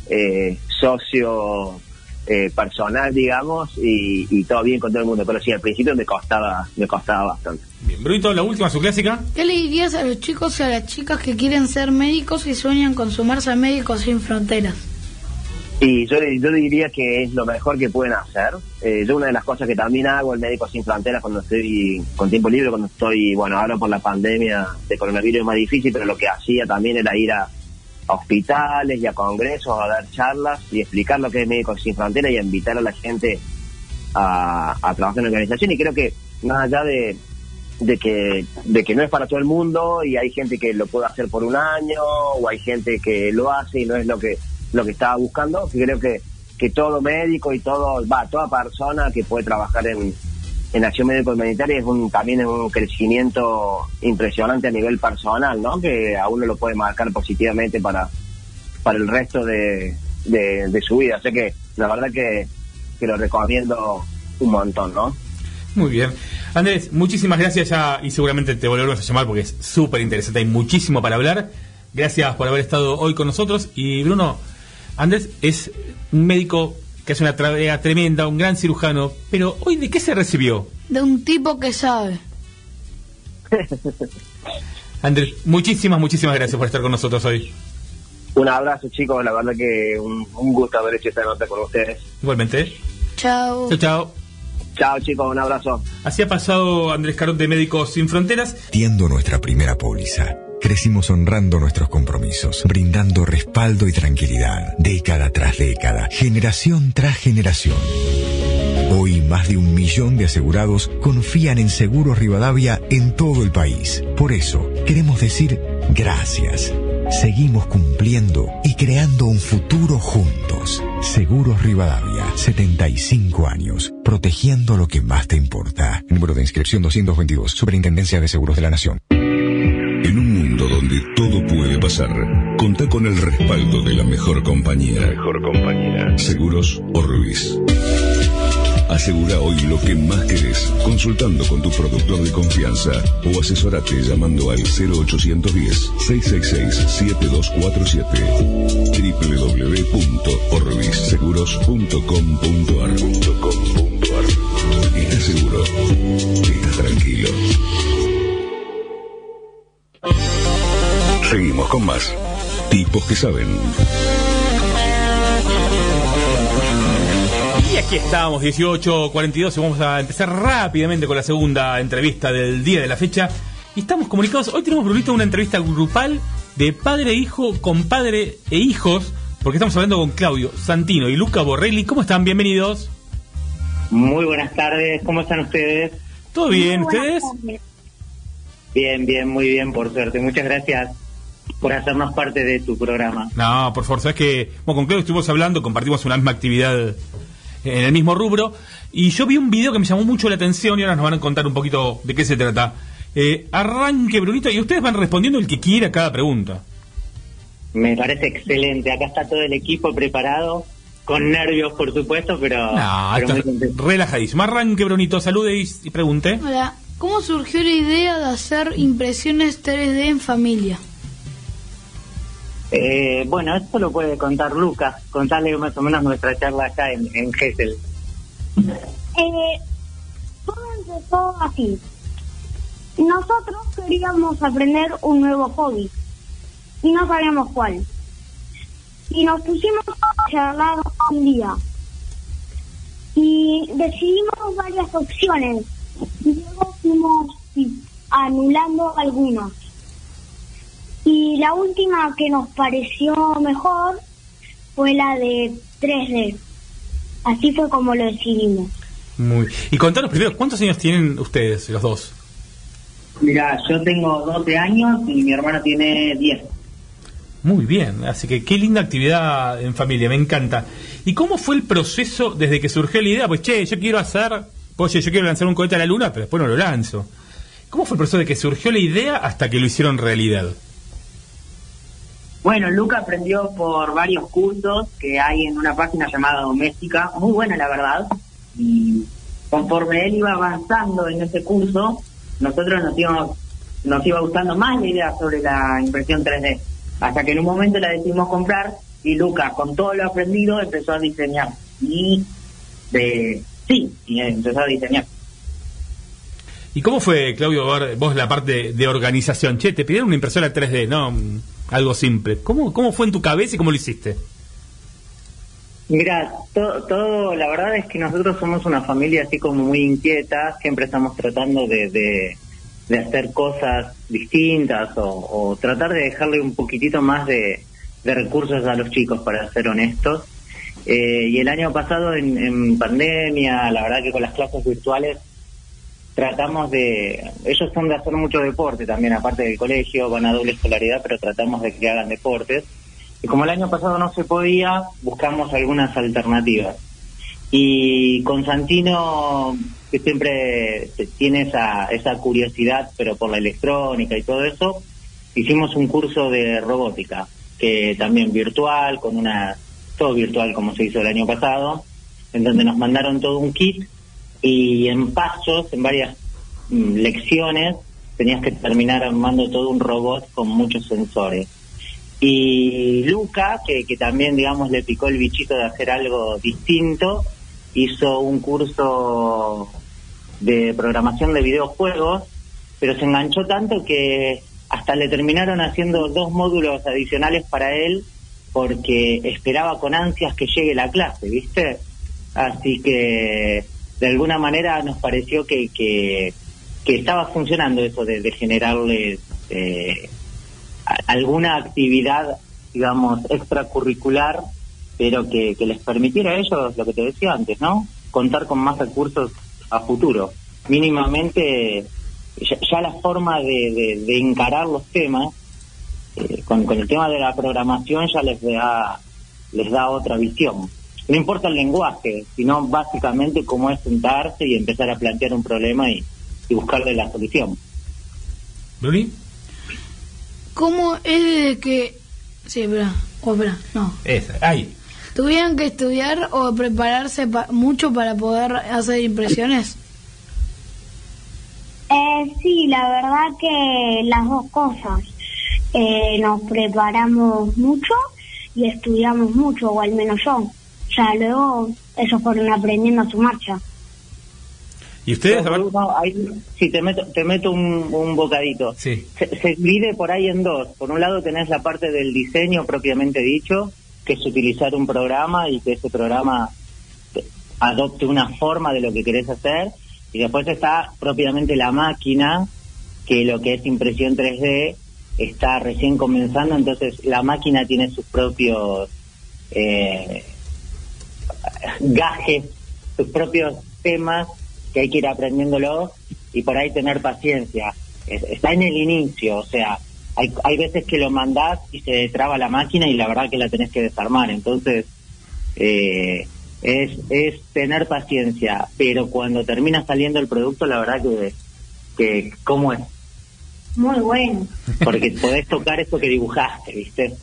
eh, socio eh, personal, digamos, y, y todo bien con todo el mundo. Pero sí, al principio me costaba, me costaba bastante. Bien, Brunito, la última, su clásica. ¿Qué le dirías a los chicos y a las chicas que quieren ser médicos y sueñan con sumarse a Médicos Sin Fronteras? Y yo, yo diría que es lo mejor que pueden hacer. Eh, yo una de las cosas que también hago el Médico Sin Fronteras cuando estoy con tiempo libre, cuando estoy, bueno, ahora por la pandemia de coronavirus es más difícil, pero lo que hacía también era ir a, hospitales y a congresos a dar charlas y explicar lo que es Médicos Sin Fronteras y a invitar a la gente a, a trabajar en la organización. Y creo que más allá de, de que de que no es para todo el mundo y hay gente que lo puede hacer por un año o hay gente que lo hace y no es lo que lo que estaba buscando que creo que que todo médico y todo va toda persona que puede trabajar en, en acción médico humanitaria es un también es un crecimiento impresionante a nivel personal no que a uno lo puede marcar positivamente para para el resto de, de, su vida sea que la verdad que, que lo recomiendo un montón no Muy bien. Andrés, muchísimas gracias ya y seguramente te volveremos a llamar porque es súper interesante, hay muchísimo para hablar. Gracias por haber estado hoy con nosotros. Y Bruno, Andrés es un médico que hace una tarea tremenda, un gran cirujano, pero hoy ¿de qué se recibió? De un tipo que sabe. Andrés, muchísimas, muchísimas gracias por estar con nosotros hoy. Un abrazo, chicos. La verdad que un, un gusto haber hecho esta nota con ustedes. Igualmente. Chao. Chao, chao. Chao, chicos. Un abrazo. Así ha pasado Andrés Carón de Médicos Sin Fronteras. Tiendo nuestra primera póliza. Crecimos honrando nuestros compromisos, brindando respaldo y tranquilidad, década tras década, generación tras generación. Hoy más de un millón de asegurados confían en Seguros Rivadavia en todo el país. Por eso, queremos decir gracias. Seguimos cumpliendo y creando un futuro juntos. Seguros Rivadavia, 75 años, protegiendo lo que más te importa. Número de inscripción 222, Superintendencia de Seguros de la Nación. En un mundo donde todo puede pasar, contá con el respaldo de la mejor compañía. mejor compañía. Seguros o Ruiz. Asegura hoy lo que más querés consultando con tu productor de confianza o asesorate llamando al 0810-666-7247 www.orbiseguros.com.ar Estás seguro, estás tranquilo. Seguimos con más. Tipos que saben. Y aquí estamos, 18.42, y vamos a empezar rápidamente con la segunda entrevista del día de la fecha. Y estamos comunicados, hoy tenemos, Brunito, una entrevista grupal de padre e hijo, compadre e hijos, porque estamos hablando con Claudio Santino y Luca Borrelli. ¿Cómo están? Bienvenidos. Muy buenas tardes, ¿cómo están ustedes? ¿Todo bien? ¿Ustedes? Bien, bien, muy bien, por suerte. Muchas gracias por hacernos parte de tu programa. No, por favor, sabes que bueno, con Claudio estuvimos hablando, compartimos una misma actividad en el mismo rubro, y yo vi un video que me llamó mucho la atención y ahora nos van a contar un poquito de qué se trata. Eh, arranque, Brunito, y ustedes van respondiendo el que quiera cada pregunta. Me parece excelente. Acá está todo el equipo preparado, con nervios, por supuesto, pero, No, pero muy está contento. relajadísimo. Arranque, Brunito, salude y, y pregunte. Hola. ¿Cómo surgió la idea de hacer impresiones 3D en familia? Eh, bueno, esto lo puede contar Lucas, contarle más o menos nuestra charla acá en, en. Eh, todo empezó así. Nosotros queríamos aprender un nuevo hobby y no sabíamos cuál. Y nos pusimos a charlar un día y decidimos varias opciones y luego fuimos anulando algunas. Y la última que nos pareció mejor fue la de 3D. Así fue como lo decidimos. Muy. Y contanos primero, ¿cuántos años tienen ustedes, los dos? Mira, yo tengo 12 años y mi hermano tiene 10. Muy bien, así que qué linda actividad en familia, me encanta. ¿Y cómo fue el proceso desde que surgió la idea? Pues, che, yo quiero hacer, oye, yo quiero lanzar un cohete a la luna, pero después no lo lanzo. ¿Cómo fue el proceso de que surgió la idea hasta que lo hicieron realidad? Bueno, Luca aprendió por varios cursos que hay en una página llamada Doméstica, muy buena la verdad, y conforme él iba avanzando en ese curso, nosotros nos íbamos nos iba gustando más la idea sobre la impresión 3D, hasta que en un momento la decidimos comprar y Luca, con todo lo aprendido, empezó a diseñar. Y de, sí, empezó a diseñar. ¿Y cómo fue, Claudio, vos la parte de organización? Che, te pidieron una impresora 3D, ¿no? Algo simple. ¿Cómo, cómo fue en tu cabeza y cómo lo hiciste? Mira, todo, todo, la verdad es que nosotros somos una familia así como muy inquieta, siempre estamos tratando de, de, de hacer cosas distintas o, tratar de dejarle un poquitito más de, recursos a los chicos, para ser honestos. Eh, y el año pasado en, en, pandemia, la verdad que con las clases virtuales tratamos de, ellos son de hacer mucho deporte también, aparte del colegio, van a doble escolaridad, pero tratamos de que hagan deportes. Y como el año pasado no se podía, buscamos algunas alternativas. Y con Santino que siempre tiene esa, esa curiosidad, pero por la electrónica y todo eso, hicimos un curso de robótica, que también virtual, con una, todo virtual como se hizo el año pasado, en donde nos mandaron todo un kit y en pasos, en varias mm, lecciones, tenías que terminar armando todo un robot con muchos sensores. Y Luca, que, que también, digamos, le picó el bichito de hacer algo distinto, hizo un curso de programación de videojuegos, pero se enganchó tanto que hasta le terminaron haciendo dos módulos adicionales para él porque esperaba con ansias que llegue la clase, ¿viste? Así que de alguna manera nos pareció que, que, estaba funcionando eso de, de generarle eh, alguna actividad, digamos, extracurricular pero que, les permitiera a ellos, lo que te decía antes, ¿no? Contar con más recursos a futuro. Mínimamente, ya, la forma de, de, encarar los temas, eh, con, el tema de la programación ya les da, les da otra visión. No importa el lenguaje, sino básicamente cómo es sentarse y empezar a plantear un problema y, buscarle la solución. ¿Bruni? ¿Cómo es de que... Sí, espera, espera, no. Esa, ahí. ¿Tuvieron que estudiar o prepararse mucho para poder hacer impresiones? Eh, sí, la verdad que las dos cosas. Eh, nos preparamos mucho y estudiamos mucho, o al menos yo. Ya luego eso fueron aprendiendo a su marcha. ¿Y ustedes? sí, te meto, te meto un, un bocadito. Sí. Se, se divide por ahí en dos. Por un lado tenés la parte del diseño propiamente dicho, que es utilizar un programa y que ese programa adopte una forma de lo que querés hacer. Y después está propiamente la máquina, que lo que es impresión 3D está recién comenzando, entonces la máquina tiene sus propios eh, gajes, sus propios temas que hay que ir aprendiéndolo y por ahí tener paciencia. está en el inicio, o sea, hay, hay veces que lo mandás y se traba la máquina y la verdad que la tenés que desarmar. Entonces, eh, es, es tener paciencia, pero cuando termina saliendo el producto, la verdad que, que ¿cómo es? Muy bueno. Porque podés tocar eso que dibujaste, ¿viste?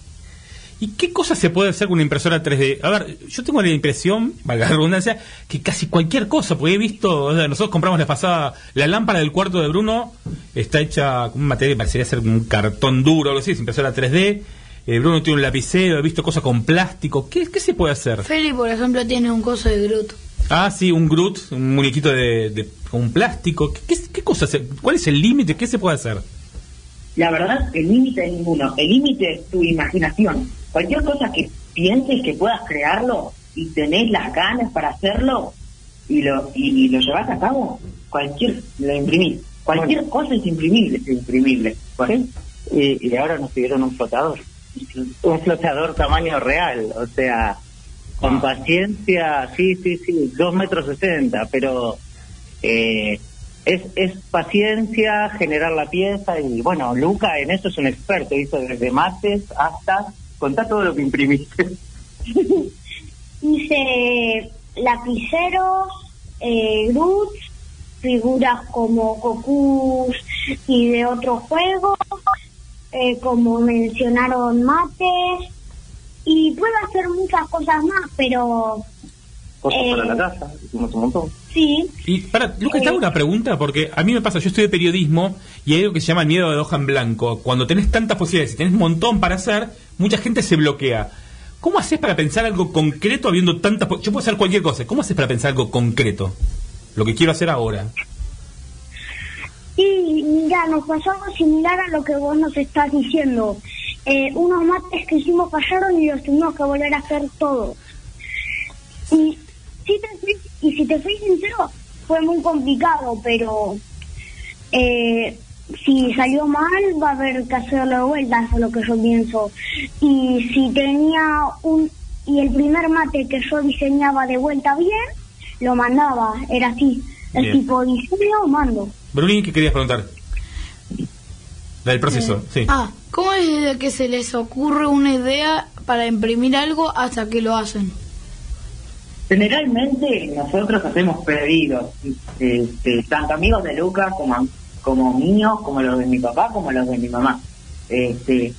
¿Y qué cosas se puede hacer con una impresora 3D? A ver, yo tengo la impresión, valga la redundancia, que casi cualquier cosa, porque he visto, o sea, nosotros compramos la pasada, la lámpara del cuarto de Bruno está hecha con un material que parecería ser un cartón duro, algo así, es impresora 3D. Eh, Bruno tiene un lapicero, he visto cosas con plástico. ¿Qué, ¿Qué se puede hacer? Feli, por ejemplo, tiene un coso de Groot. Ah, sí, un Groot, un muñequito de, de un plástico. ¿Qué, qué, cosa ¿Cuál es el límite? ¿Qué se puede hacer? La verdad, el límite es ninguno. El límite es tu imaginación cualquier cosa que pienses que puedas crearlo y tenés las ganas para hacerlo y lo y, lo llevas a cabo, cualquier lo imprimís. Cualquier cosa es imprimible, es imprimible. Y, y, ahora nos pidieron un flotador, un flotador tamaño real, o sea, con paciencia, sí, sí, sí, dos metros sesenta, pero eh, es, es paciencia, generar la pieza y bueno, Luca en eso es un experto, hizo desde mates hasta contá todo lo que imprimiste. hice lapiceros, eh, Groot, figuras como Goku y de otros juegos, eh, como mencionaron mates, y puedo hacer muchas cosas más, pero Cosas Eh, para la casa, hicimos un montón. Sí, Y para, Lucas, te hago una pregunta, porque a mí me pasa, yo estudio periodismo y hay algo que se llama el miedo de hoja en blanco. Cuando tenés tantas posibilidades y tenés un montón para hacer, mucha gente se bloquea. ¿Cómo haces para pensar algo concreto habiendo tantas... Yo puedo hacer cualquier cosa. ¿Cómo haces para pensar algo concreto? Lo que quiero hacer ahora. y mira, nos pasó algo similar a lo que vos nos estás diciendo. Eh, unos mates que hicimos fallaron y los tuvimos que volver a hacer todos. Y si te y si te fui sincero, fue muy complicado, pero eh, si salió mal va a haber que hacerlo de vuelta, eso es lo que yo pienso. Y si tenía un y el primer mate que yo diseñaba de vuelta bien, lo mandaba, era así, el Bien. tipo diseño mando. Bruni, ¿qué querías preguntar? Del proceso, sí. Ah, ¿cómo es desde que se les ocurre una idea para imprimir algo hasta que lo hacen? Generalmente nosotros hacemos pedidos, este, tanto amigos de Lucas como, como míos, como los de mi papá, como los de mi mamá. Este,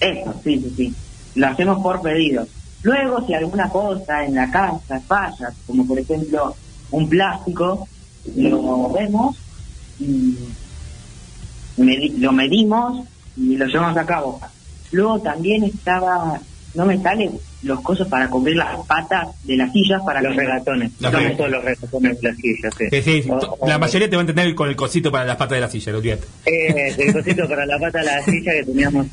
eso, sí, sí, sí. Lo hacemos por pedidos. Luego, si alguna cosa en la casa falla, como por ejemplo un plástico, lo vemos, y lo medimos y lo llevamos a cabo. Luego también estaba, no me sale los cosos para cubrir las patas de las sillas para Los regatones. Somos regatones. todos los regatones de las sillas, sí. Sí, sí, O- to- o- la mayoría te van a tener con el cosito para las patas de la silla, lo olvídate. Eh, el cosito para la pata de la silla que teníamos.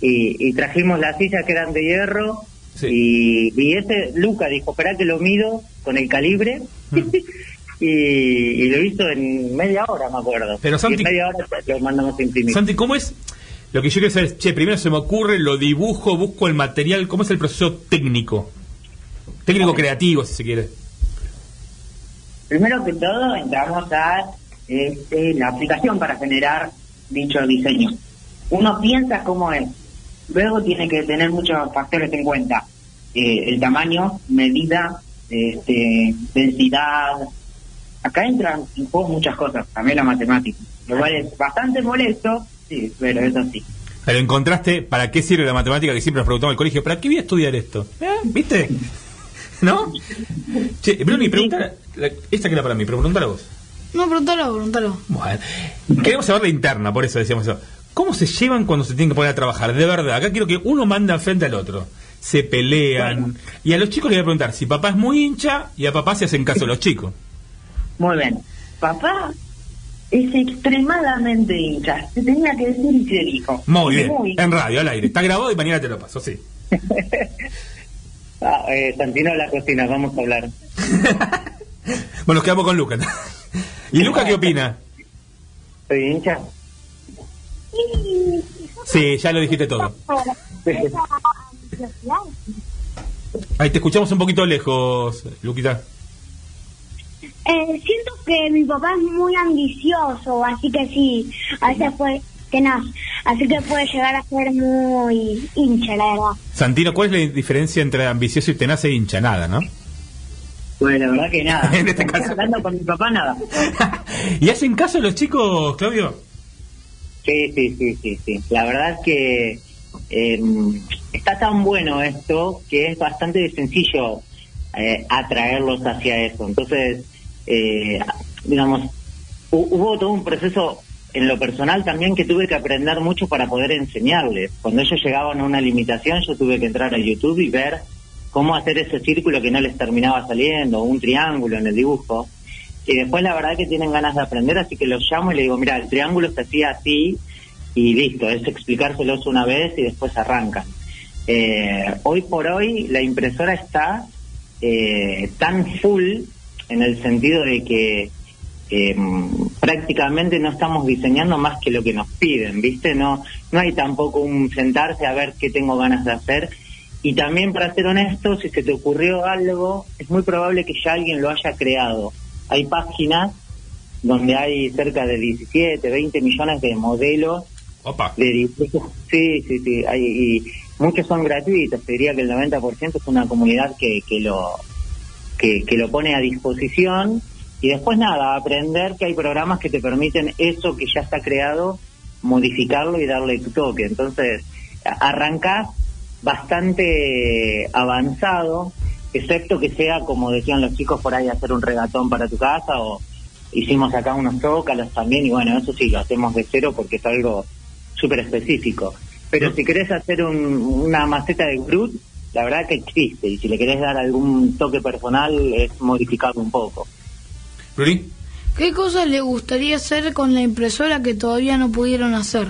Y, y trajimos las sillas que eran de hierro. Sí. Y, y ese, Luca dijo, espera que lo mido con el calibre. Mm. y, y lo hizo en media hora, me acuerdo. Pero, y Santi- en media hora lo mandamos a imprimir. Santi, ¿cómo es? Lo que yo quiero saber es, che, primero se me ocurre, lo dibujo, busco el material, ¿cómo es el proceso técnico? Técnico creativo, si se quiere. Primero que todo, entramos a este, la aplicación para generar dicho diseño. Uno piensa cómo es, luego tiene que tener muchos factores en cuenta. Eh, el tamaño, medida, este, densidad. Acá entran en juego muchas cosas, también la matemática. Lo cual es bastante molesto, sí, pero eso sí. Pero encontraste, ¿para qué sirve la matemática que siempre nos preguntamos en el colegio? ¿Para qué voy a estudiar esto? ¿Eh? ¿Viste? ¿No? Che, Bruni, pregunta, esta que era para mí, pero preguntala vos. No, pregúntalo, pregúntalo. Bueno, queremos saber la interna, por eso decíamos eso. ¿Cómo se llevan cuando se tienen que poner a trabajar? De verdad, acá quiero que uno manda frente al otro. Se pelean. Y a los chicos les voy a preguntar si papá es muy hincha y a papá se hacen caso los chicos. Muy bien. Papá es extremadamente hincha. Se tenía que decir y se dijo. Muy bien. Muy En radio, al aire. Está grabado y mañana te lo paso, sí. Ah, eh, Santino la cocina, vamos a hablar. Bueno, nos quedamos con Luca. ¿Y Luca qué opina? ¿Soy hincha? Sí, ya lo dijiste todo. Ahí te escuchamos un poquito lejos, Luquita. Eh, siento que mi papá es muy ambicioso, así que sí, a veces puede, tenaz, así que puede llegar a ser muy hincha, la verdad. Santino, ¿cuál es la diferencia entre ambicioso y tenaz e hincha? Nada, ¿no? Pues la verdad que nada. En este caso. Hablando con mi papá, nada. ¿Y hacen caso los chicos, Claudio? Sí, sí, sí, sí, sí. La verdad es que eh, está tan bueno esto que es bastante sencillo eh, atraerlos hacia eso. Entonces, eh, digamos, hu- hubo todo un proceso en lo personal también que tuve que aprender mucho para poder enseñarles. Cuando ellos llegaban a una limitación, yo tuve que entrar a YouTube y ver cómo hacer ese círculo que no les terminaba saliendo, un triángulo en el dibujo. Y después la verdad que tienen ganas de aprender, así que los llamo y le digo, mira, el triángulo se hacía así y listo, es explicárselos una vez y después arrancan. Eh, hoy por hoy la impresora está eh, tan full en el sentido de que eh, prácticamente no estamos diseñando más que lo que nos piden, ¿viste? No, no hay tampoco un sentarse a ver qué tengo ganas de hacer. Y también, para ser honesto, si se te ocurrió algo, es muy probable que ya alguien lo haya creado. Hay páginas donde hay cerca de 17, 20 millones de modelos Opa. de. Sí, sí, sí. Hay, y, muchos son gratuitos, te diría que el 90% es una comunidad que, que lo que, que lo pone a disposición y después nada, aprender que hay programas que te permiten eso que ya está creado, modificarlo y darle tu toque. Entonces, arrancás bastante avanzado, excepto que sea, como decían los chicos por ahí, hacer un regatón para tu casa o hicimos acá unos zócalos también y bueno, eso sí, lo hacemos de cero porque es algo súper específico. Pero si querés hacer un- una maceta de Groot, la verdad que existe y si le querés dar algún toque personal es modificarlo un poco. ¿Qué cosas le gustaría hacer con la impresora que todavía no pudieron hacer?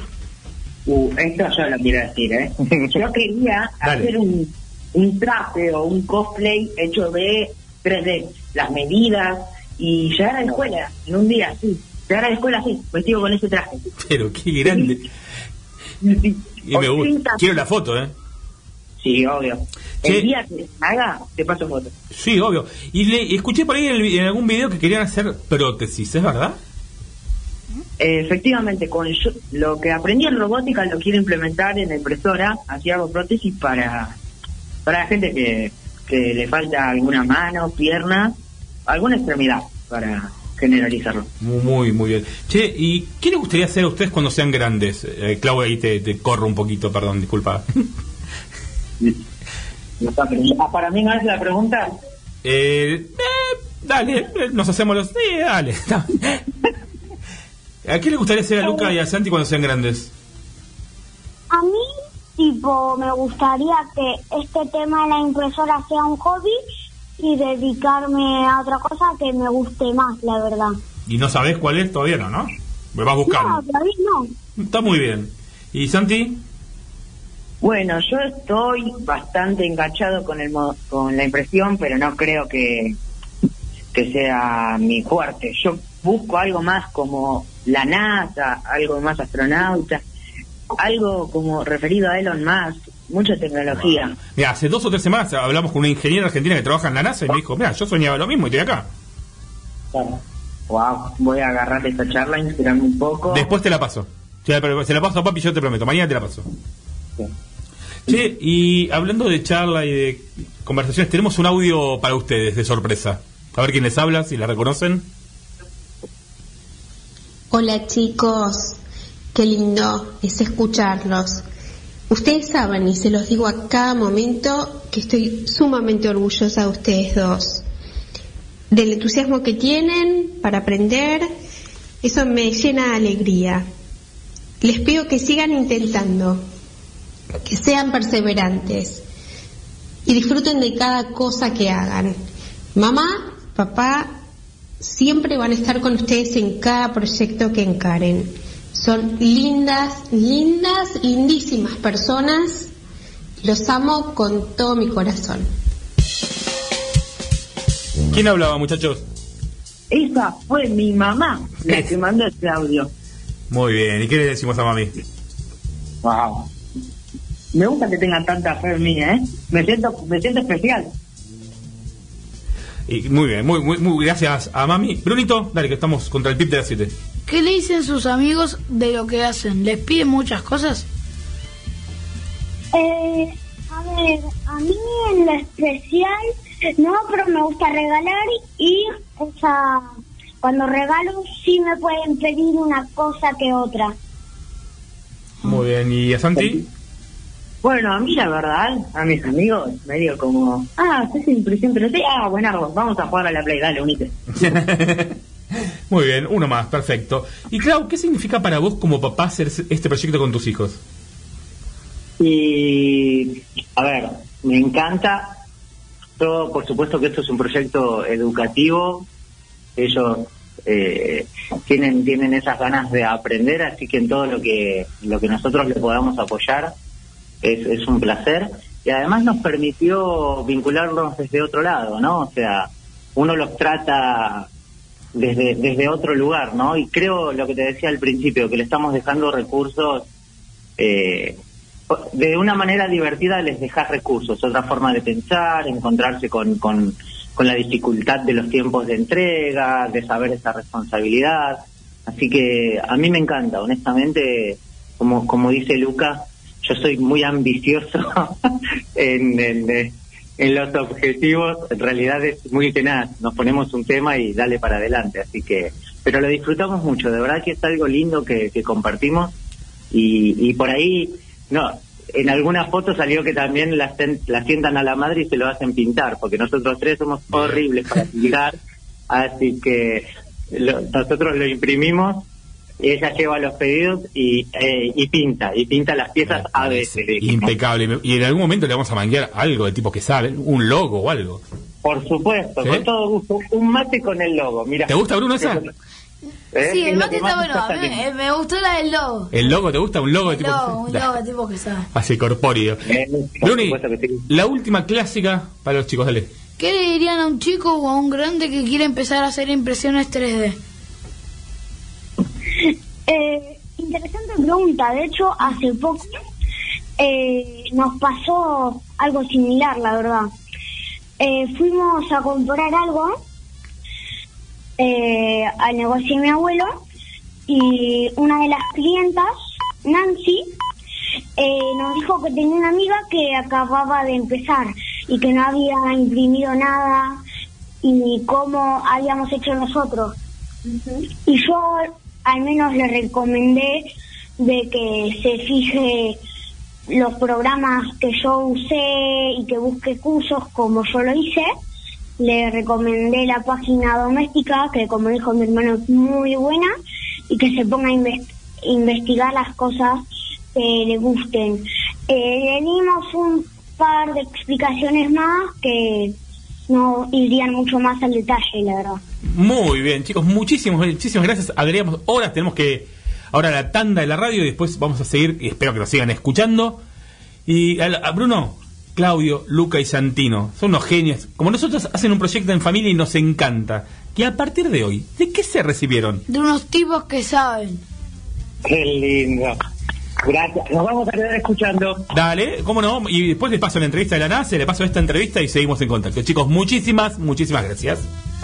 Uh, esto yo lo quiero decir, ¿eh? Yo quería Dale. hacer un, un traje o un cosplay hecho de 3D, las medidas y llegar a la escuela en un día, sí. Llegar a la escuela así, vestido con ese traje. Pero qué grande. Y me gusta. Quiero la foto, ¿eh? Sí, obvio. El día que haga, te paso fotos. Sí, obvio. Y le escuché por ahí en, el vi- en algún video que querían hacer prótesis, ¿es verdad? Efectivamente, con yo- lo que aprendí en robótica lo quiero implementar en la impresora, así hago prótesis para, para la gente que, que le falta alguna mano, pierna, alguna extremidad, para generalizarlo. Muy, muy, bien. Che, ¿y qué les gustaría hacer a ustedes cuando sean grandes? Eh, Clau, ahí te, te corro un poquito, perdón, disculpa. Ah, Para mí no es la pregunta. Eh, eh, dale, eh, nos hacemos los... Sí, dale. ¿A qué le gustaría hacer a Luca y a Santi cuando sean grandes? A mí, tipo, me gustaría que este tema de la impresora sea un hobby y dedicarme a otra cosa que me guste más, la verdad. ¿Y no sabes cuál es? Todavía no, ¿no? Me vas buscando. No, todavía no. Está muy bien. ¿Y Santi? Bueno, yo estoy bastante enganchado con el con la impresión, pero no creo que, que sea mi fuerte. Yo busco algo más como la NASA, algo más astronauta, algo como referido a Elon Musk, mucha tecnología. Mira, hace dos o tres semanas hablamos con una ingeniera argentina que trabaja en la NASA y me dijo, mira, yo soñaba lo mismo y estoy acá. Wow, voy a agarrar esta charla, inspirarme un poco. Después te la paso. Se la, paso a papi, yo te prometo. Mañana te la paso. Che, y hablando de charla y de conversaciones, tenemos un audio para ustedes de sorpresa. A ver quién les habla, si la reconocen. Hola chicos, qué lindo es escucharlos. Ustedes saben, y se los digo a cada momento, que estoy sumamente orgullosa de ustedes dos. Del entusiasmo que tienen para aprender, eso me llena de alegría. Les pido que sigan intentando, que sean perseverantes y disfruten de cada cosa que hagan. Mamá, papá, siempre van a estar con ustedes en cada proyecto que encaren. Son lindas, lindas, lindísimas personas. Los amo con todo mi corazón. ¿Quién hablaba, muchachos? Esa fue mi mamá la que mandó este audio. Muy bien, ¿y qué le decimos a mami? Wow. Me gusta que tengan tanta fe en mí, ¿eh? Me siento, me siento especial. Y muy bien, muy, muy, muy gracias a mami. Brunito, dale, que estamos contra el pip de las 7. ¿Qué le dicen sus amigos de lo que hacen? ¿Les piden muchas cosas? Eh, a ver, a mí en lo especial, no, pero me gusta regalar y esa, cuando regalo sí me pueden pedir una cosa que otra. Muy bien, ¿y a Santi? Bueno, a mí la verdad, a mis amigos, medio como, ah, es impresión, pero sí, ah, buenardo, vamos a jugar a la Play, dale, unite. Muy bien, uno más, perfecto. Y Clau, ¿qué significa para vos como papá hacer este proyecto con tus hijos? Y, a ver, me encanta. Yo, por supuesto que esto es un proyecto educativo. Ellos eh, tienen tienen esas ganas de aprender, así que en todo lo que lo que nosotros le podamos apoyar es, es un placer. Y además nos permitió vincularnos desde otro lado, ¿no? O sea, uno los trata desde, desde otro lugar, ¿no? Y creo lo que te decía al principio, que le estamos dejando recursos eh, de una manera divertida les dejas recursos, otra forma de pensar, encontrarse con, con, con la dificultad de los tiempos de entrega, de saber esa responsabilidad. Así que a mí me encanta, honestamente, como, como dice Luca, yo soy muy ambicioso en, en, en los objetivos. En realidad es muy tenaz. Nos ponemos un tema y dale para adelante. Así que, pero lo disfrutamos mucho. De verdad que es algo lindo que, que compartimos. Y, y por ahí, no, en algunas fotos salió que también la, la sientan a la madre y se lo hacen pintar, porque nosotros tres somos horribles para pintar, así que lo- nosotros lo imprimimos, ella lleva los pedidos y, eh, y pinta, y pinta las piezas a veces. Impecable. Y en algún momento le vamos a manguear algo de tipo que sabe, un logo o algo. Por supuesto, ¿Sí? con todo gusto, un mate con el logo, mira. ¿Te gusta, Bruno, esa? ¿Eh? Sí, el mate que está bueno. A mí, eh, me gustó la del logo. ¿El logo te gusta? ¿Un logo de Un tipo logo, un Da. logo de tipo que sabe. Así corpóreo. Eh, Bruni, que sí. la última clásica para los chicos, dale. ¿Qué le dirían a un chico o a un grande que quiere empezar a hacer impresiones 3D? Eh, interesante pregunta. De hecho, hace poco eh, nos pasó algo similar, la verdad. Eh, fuimos a comprar algo eh, al negocio de mi abuelo y una de las clientas, Nancy, eh, nos dijo que tenía una amiga que acababa de empezar y que no había imprimido nada y cómo habíamos hecho nosotros. Y yo al menos le recomendé de que se fije los programas que yo usé y que busque cursos como yo lo hice. Le recomendé la página doméstica, que como dijo mi hermano es muy buena, y que se ponga a inves- investigar las cosas que le gusten. Eh, le dimos un par de explicaciones más que no irían mucho más al detalle, la verdad. Muy bien, chicos, muchísimas, muchísimas gracias. Agregamos horas, tenemos que ahora la tanda de la radio y después vamos a seguir y espero que nos sigan escuchando. Y a, a Bruno, Claudio, Luca y Santino, son unos genios. Como nosotros hacen un proyecto en familia y nos encanta. Que a partir de hoy, ¿de qué se recibieron? De unos tipos que saben. Qué lindo. Gracias. Nos vamos a quedar escuchando. Dale, cómo no, y después le paso la entrevista de la NACE, le paso esta entrevista y seguimos en contacto. Chicos, muchísimas, muchísimas gracias.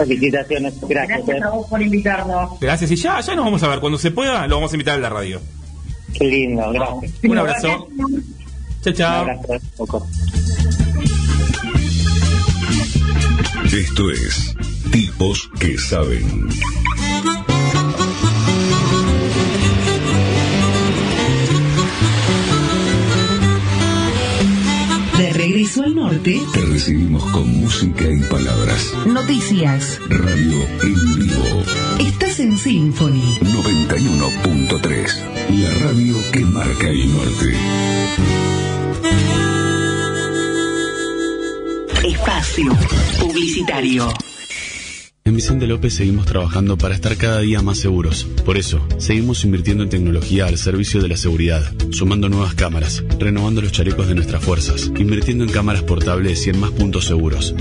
Felicitaciones. Gracias. Gracias a vos por invitarnos. Gracias y ya, ya nos vamos a ver. Cuando se pueda, lo vamos a invitar a la radio. Qué lindo. Gracias. Un abrazo. Chao, chao. Un abrazo. Esto es Tipos que Saben. Al norte, Te recibimos con música y palabras. noticias. Radio en vivo. Estás en Symphony. 91.3. La radio que marca el norte. Espacio publicitario. En Vicente López seguimos trabajando para estar cada día más seguros. Por eso, seguimos invirtiendo en tecnología al servicio de la seguridad, sumando nuevas cámaras, renovando los chalecos de nuestras fuerzas, invirtiendo en cámaras portables y en más puntos seguros.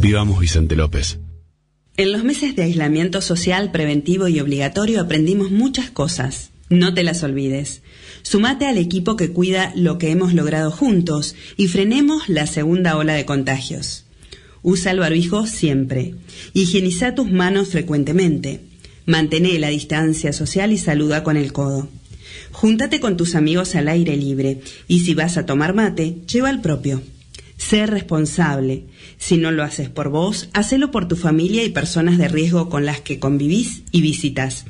Vivamos Vicente López. En los meses de aislamiento social preventivo y obligatorio aprendimos muchas cosas. No te las olvides. Sumate al equipo que cuida lo que hemos logrado juntos y frenemos la segunda ola de contagios. Usa el barbijo siempre. Higieniza tus manos frecuentemente. Mantén la distancia social y saluda con el codo. Júntate con tus amigos al aire libre y si vas a tomar mate, lleva el propio. Sé responsable. Si no lo haces por vos, hacelo por tu familia y personas de riesgo con las que convivís y visitas.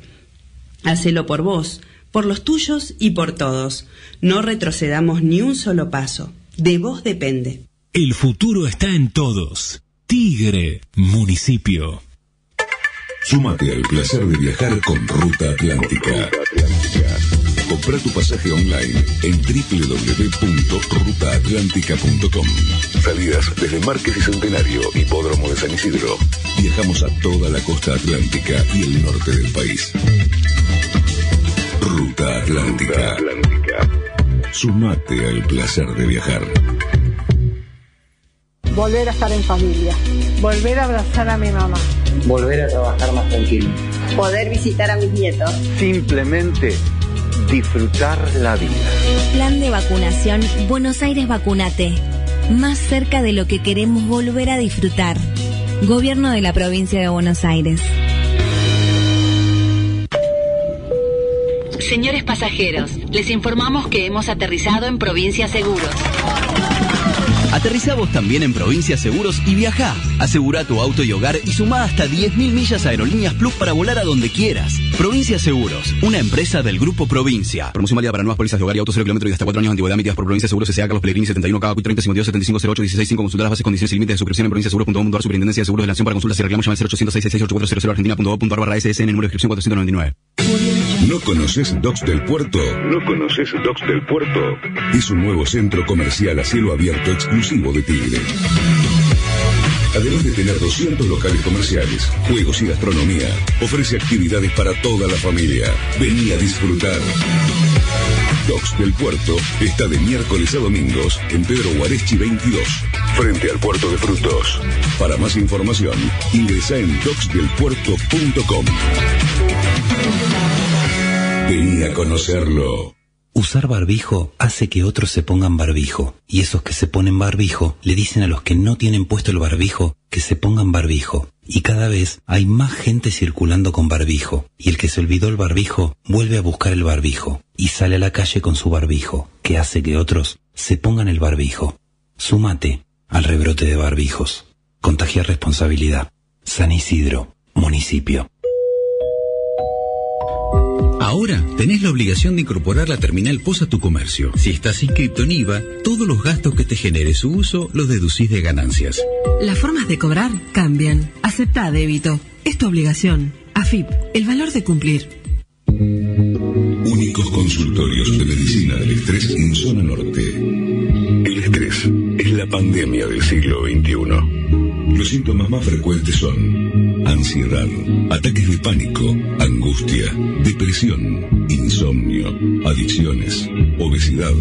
Hacelo por vos, por los tuyos y por todos. No retrocedamos ni un solo paso. De vos depende. El futuro está en todos. Tigre, municipio. Súmate al placer de viajar con Ruta Atlántica. Compra tu pasaje online en www.rutaatlántica.com. Salidas desde Márquez y Centenario, Hipódromo de San Isidro. Viajamos a toda la costa atlántica y el norte del país. Ruta Atlántica. Sumate al placer de viajar. Volver a estar en familia. Volver a abrazar a mi mamá. Volver a trabajar más tranquilo. Poder visitar a mis nietos. Simplemente disfrutar la vida. Plan de vacunación Buenos Aires Vacunate. Más cerca de lo que queremos volver a disfrutar. Gobierno de la provincia de Buenos Aires. Señores pasajeros, les informamos que hemos aterrizado en Provincia Seguros. Aterriza vos también en Provincia Seguros y viaja. Asegura tu auto y hogar y suma hasta 10.000 millas a Aerolíneas Plus para volar a donde quieras. Provincia Seguros, una empresa del Grupo Provincia. Promoción válida para nuevas pólizas de hogar y autos 0 kilómetros y hasta 4 años de antigüedad emitidas por Provincia Seguros S.A. Carlos Pellegrini 71 K 30 52 75 08 16 5 Consultar las bases, condiciones y límites de suscripción en provinciaseguros.com.ar Superintendencia de Seguros de la Nación para consultas y reclamos llama al 0800 argentina.gov.ar barra SSN número de inscripción 499. ¿No conoces Docks del Puerto? ¿No conoces Docks del Puerto? Es un nuevo centro comercial a cielo abierto exclusivo de Tigre. Además de tener 200 locales comerciales, juegos y gastronomía, ofrece actividades para toda la familia. Vení a disfrutar. Docks del Puerto está de miércoles a domingos en Pedro Guareschi 22, frente al puerto de frutos. Para más información, ingresa en docksdelpuerto.com. Vení a conocerlo. Usar barbijo hace que otros se pongan barbijo, y esos que se ponen barbijo le dicen a los que no tienen puesto el barbijo que se pongan barbijo. Y cada vez hay más gente circulando con barbijo, y el que se olvidó el barbijo vuelve a buscar el barbijo, y sale a la calle con su barbijo, que hace que otros se pongan el barbijo. Súmate al rebrote de barbijos. Contagia responsabilidad. San Isidro, municipio. Ahora tenés la obligación de incorporar la terminal POS a tu comercio. Si estás inscrito en IVA, todos los gastos que te genere su uso los deducís de ganancias. Las formas de cobrar cambian. Acepta débito. Es tu obligación. AFIP, el valor de cumplir. Únicos consultorios de medicina del estrés en zona norte. El estrés es la pandemia del siglo XXI. Los síntomas más frecuentes son ansiedad, ataques de pánico, angustia, depresión, insomnio, adicciones, obesidad,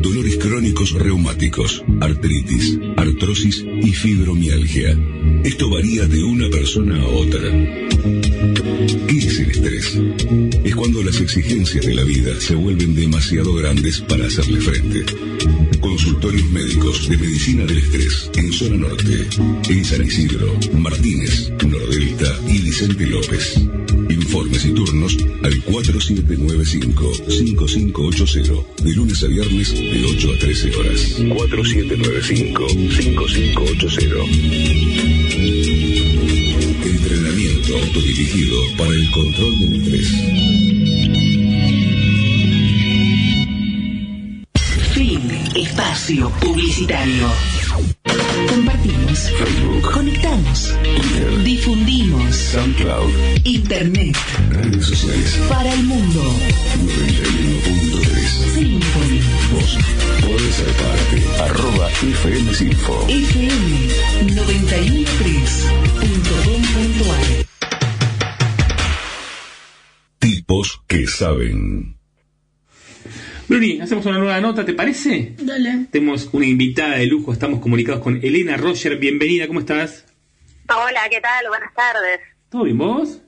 dolores crónicos reumáticos, artritis, artrosis y fibromialgia. Esto varía de una persona a otra. ¿Qué es el Es cuando las exigencias de la vida se vuelven demasiado grandes para hacerle frente. Consultorios médicos de medicina del estrés en zona norte, en San Isidro, Martínez, Nordelta y Vicente López. Informes y turnos al 4795-5580, de lunes a viernes de 8 a 13 horas. 4795-5580. Autodirigido para el control del estrés. Fin. Espacio publicitario. Compartimos. Conectamos. Difundimos. SoundCloud. Internet. Redes sociales. Para el mundo. 91.3. Symphony. Vos podés ser parte. Arroba FM Sinfo. FM 913.com.ar Tipos que saben. Bruni, hacemos una nueva nota, ¿te parece? Dale. Tenemos una invitada de lujo, estamos comunicados con Elena Roger. Bienvenida, ¿cómo estás? Hola, ¿qué tal? Buenas tardes. ¿Todo bien vos?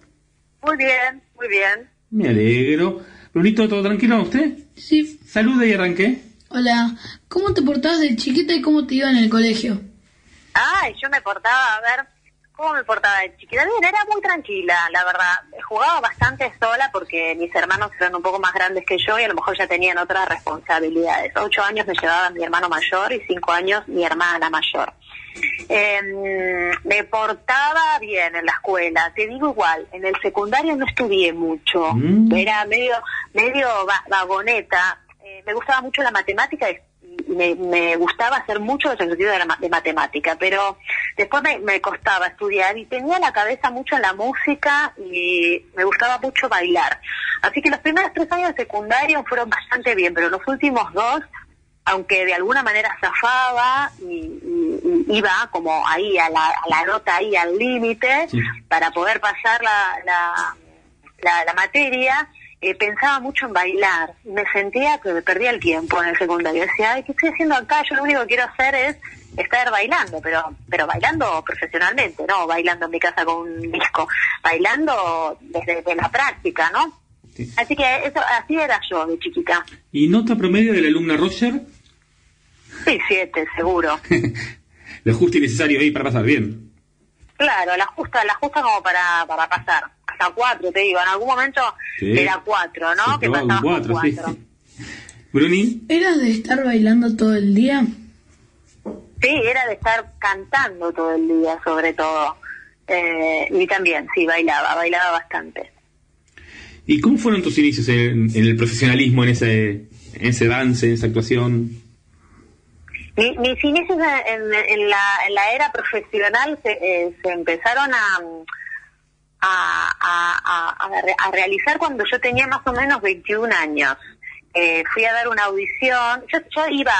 Muy bien, muy bien. Me alegro. Brunito, ¿todo tranquilo usted? Sí. Saluda y arranqué. Hola, ¿cómo te portabas de chiquita y cómo te iba en el colegio? Ay, yo me portaba, a ver, ¿cómo me portaba de chiquita? Bien, era muy tranquila, la verdad. Jugaba bastante sola porque mis hermanos eran un poco más grandes que yo y a lo mejor ya tenían otras responsabilidades. Ocho años me llevaba mi hermano mayor y cinco años mi hermana mayor. Eh, me portaba bien en la escuela, te digo igual, en el secundario no estudié mucho, Mm. era medio, medio va- vagoneta, Eh, me gustaba mucho la matemática me, me gustaba hacer mucho los ejercicios de, la de matemática, pero después me, me costaba estudiar y tenía la cabeza mucho en la música y me gustaba mucho bailar. Así que los primeros tres años de secundario fueron bastante bien, pero los últimos dos, aunque de alguna manera zafaba y, y- y iba como ahí a la, a la nota ahí al límite para poder pasar la, la, la materia, eh, pensaba mucho en bailar. Me sentía que me perdía el tiempo en el secundario. Decía, ay, ¿qué estoy haciendo acá? Yo lo único que quiero hacer es estar bailando, pero pero bailando profesionalmente, no bailando en mi casa con un disco, bailando desde de la práctica, ¿no? Así que eso así era yo de chiquita. ¿Y nota promedio de la alumna Roger? Sí, siete, seguro. Lo justo y necesario ahí para pasar bien. Claro, la justa, la justa como para, para pasar. Hasta cuatro, te digo. En algún momento Sí. era cuatro, ¿no? Se que con cuatro, sí. Bruni, ¿Eras de estar bailando todo el día? Sí, era de estar cantando todo el día, sobre todo. Eh, y también, sí, bailaba, bailaba bastante. ¿y cómo fueron tus inicios en, en el profesionalismo, en ese, en ese dance, en esa actuación? Mi- mis inicios en, en- en la, en la era profesional se, eh, se empezaron a, a, a- a- a re- a realizar cuando yo tenía más o menos 21 años. Eh, fui a dar una audición, yo, yo iba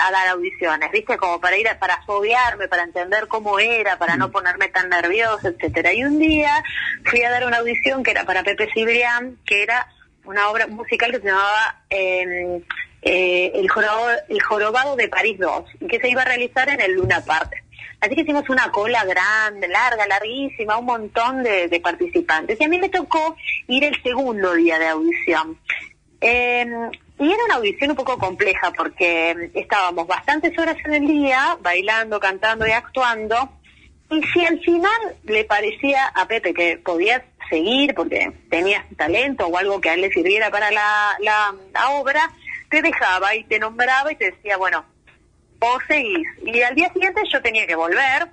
a dar audiciones, viste, como para ir a, para foguearme, para entender cómo era, para no ponerme tan nerviosa, etcétera. Y un día fui a dar una audición que era para Pepe Cibrián, que era una obra musical que se llamaba eh, eh, el, jorobado, el Jorobado de París 2, y que se iba a realizar en el Luna Park. Así que hicimos una cola grande, larga, larguísima, un montón de, participantes. Y a mí me tocó ir el segundo día de audición. Eh, y era una audición un poco compleja porque estábamos bastantes horas en el día, bailando, cantando y actuando. Y si al final le parecía a Pepe que podías seguir porque tenías talento o algo que a él le sirviera para la, la obra, te dejaba y te nombraba y te decía, bueno, vos seguís. Y al día siguiente yo tenía que volver,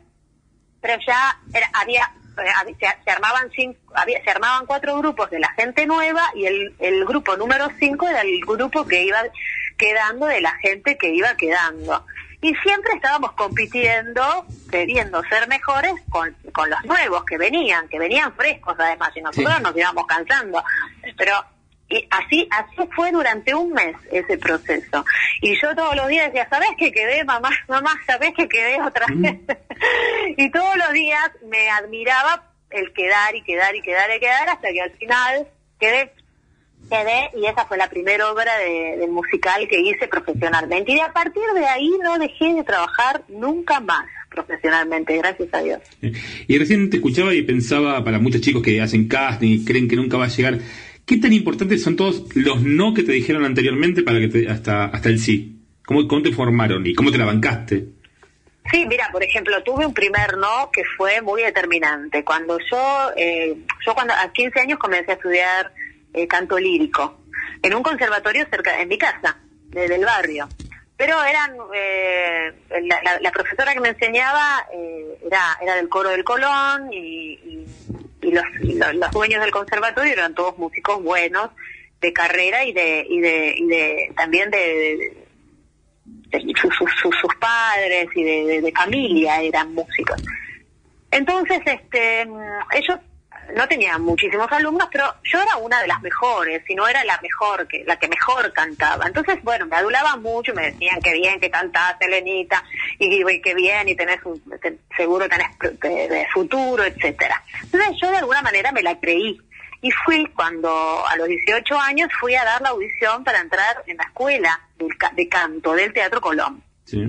pero ya era- había, eh, había- se, se armaban cinco, había, se armaban cuatro grupos de la gente nueva y el, el grupo número cinco era el grupo que iba quedando de la gente que iba quedando. Y siempre estábamos compitiendo, queriendo ser mejores con, con los nuevos que venían, que venían frescos además, y nosotros nos íbamos cansando. Pero y así así fue durante un mes ese proceso. Y yo todos los días decía, ¿sabés que quedé, mamá? Mamá, ¿sabés que quedé otra vez? y todos los días me admiraba el quedar y quedar y quedar y quedar hasta que al final quedé quedé y esa fue la primera obra de, del musical que hice profesionalmente. Y de a partir de ahí no dejé de trabajar nunca más profesionalmente, gracias a Dios. Y recién te escuchaba y pensaba para muchos chicos que hacen casting y creen que nunca va a llegar, ¿qué tan importantes son todos los no que te dijeron anteriormente para que te, hasta, hasta el sí? ¿Cómo, ¿Cómo te formaron y cómo te la bancaste? Sí, mira, por ejemplo, tuve un primer no que fue muy determinante. Cuando yo, eh, yo cuando a 15 años comencé a estudiar eh, canto lírico en un conservatorio cerca de mi casa, de- del barrio. Pero eran, eh, la, profesora que me enseñaba era, era del coro del Colón y- y los, los, dueños del conservatorio eran todos músicos buenos de carrera y de, y de, y de también de, de- sus, sus- sus- padres y de, de- de familia eran músicos. Entonces, este, mm, ellos no tenían muchísimos alumnos, pero yo era una de las mejores, si no era la mejor, que la que mejor cantaba. Entonces, bueno, me adulaban mucho, me decían que bien que cantás, Elenita, y, y que bien, y tenés un, te- seguro tenés de, de futuro, etcétera. Entonces, yo de alguna manera me la creí. Y fui cuando, a los 18 años, fui a dar la audición para entrar en la escuela ca- de canto del Teatro Colón. Sí.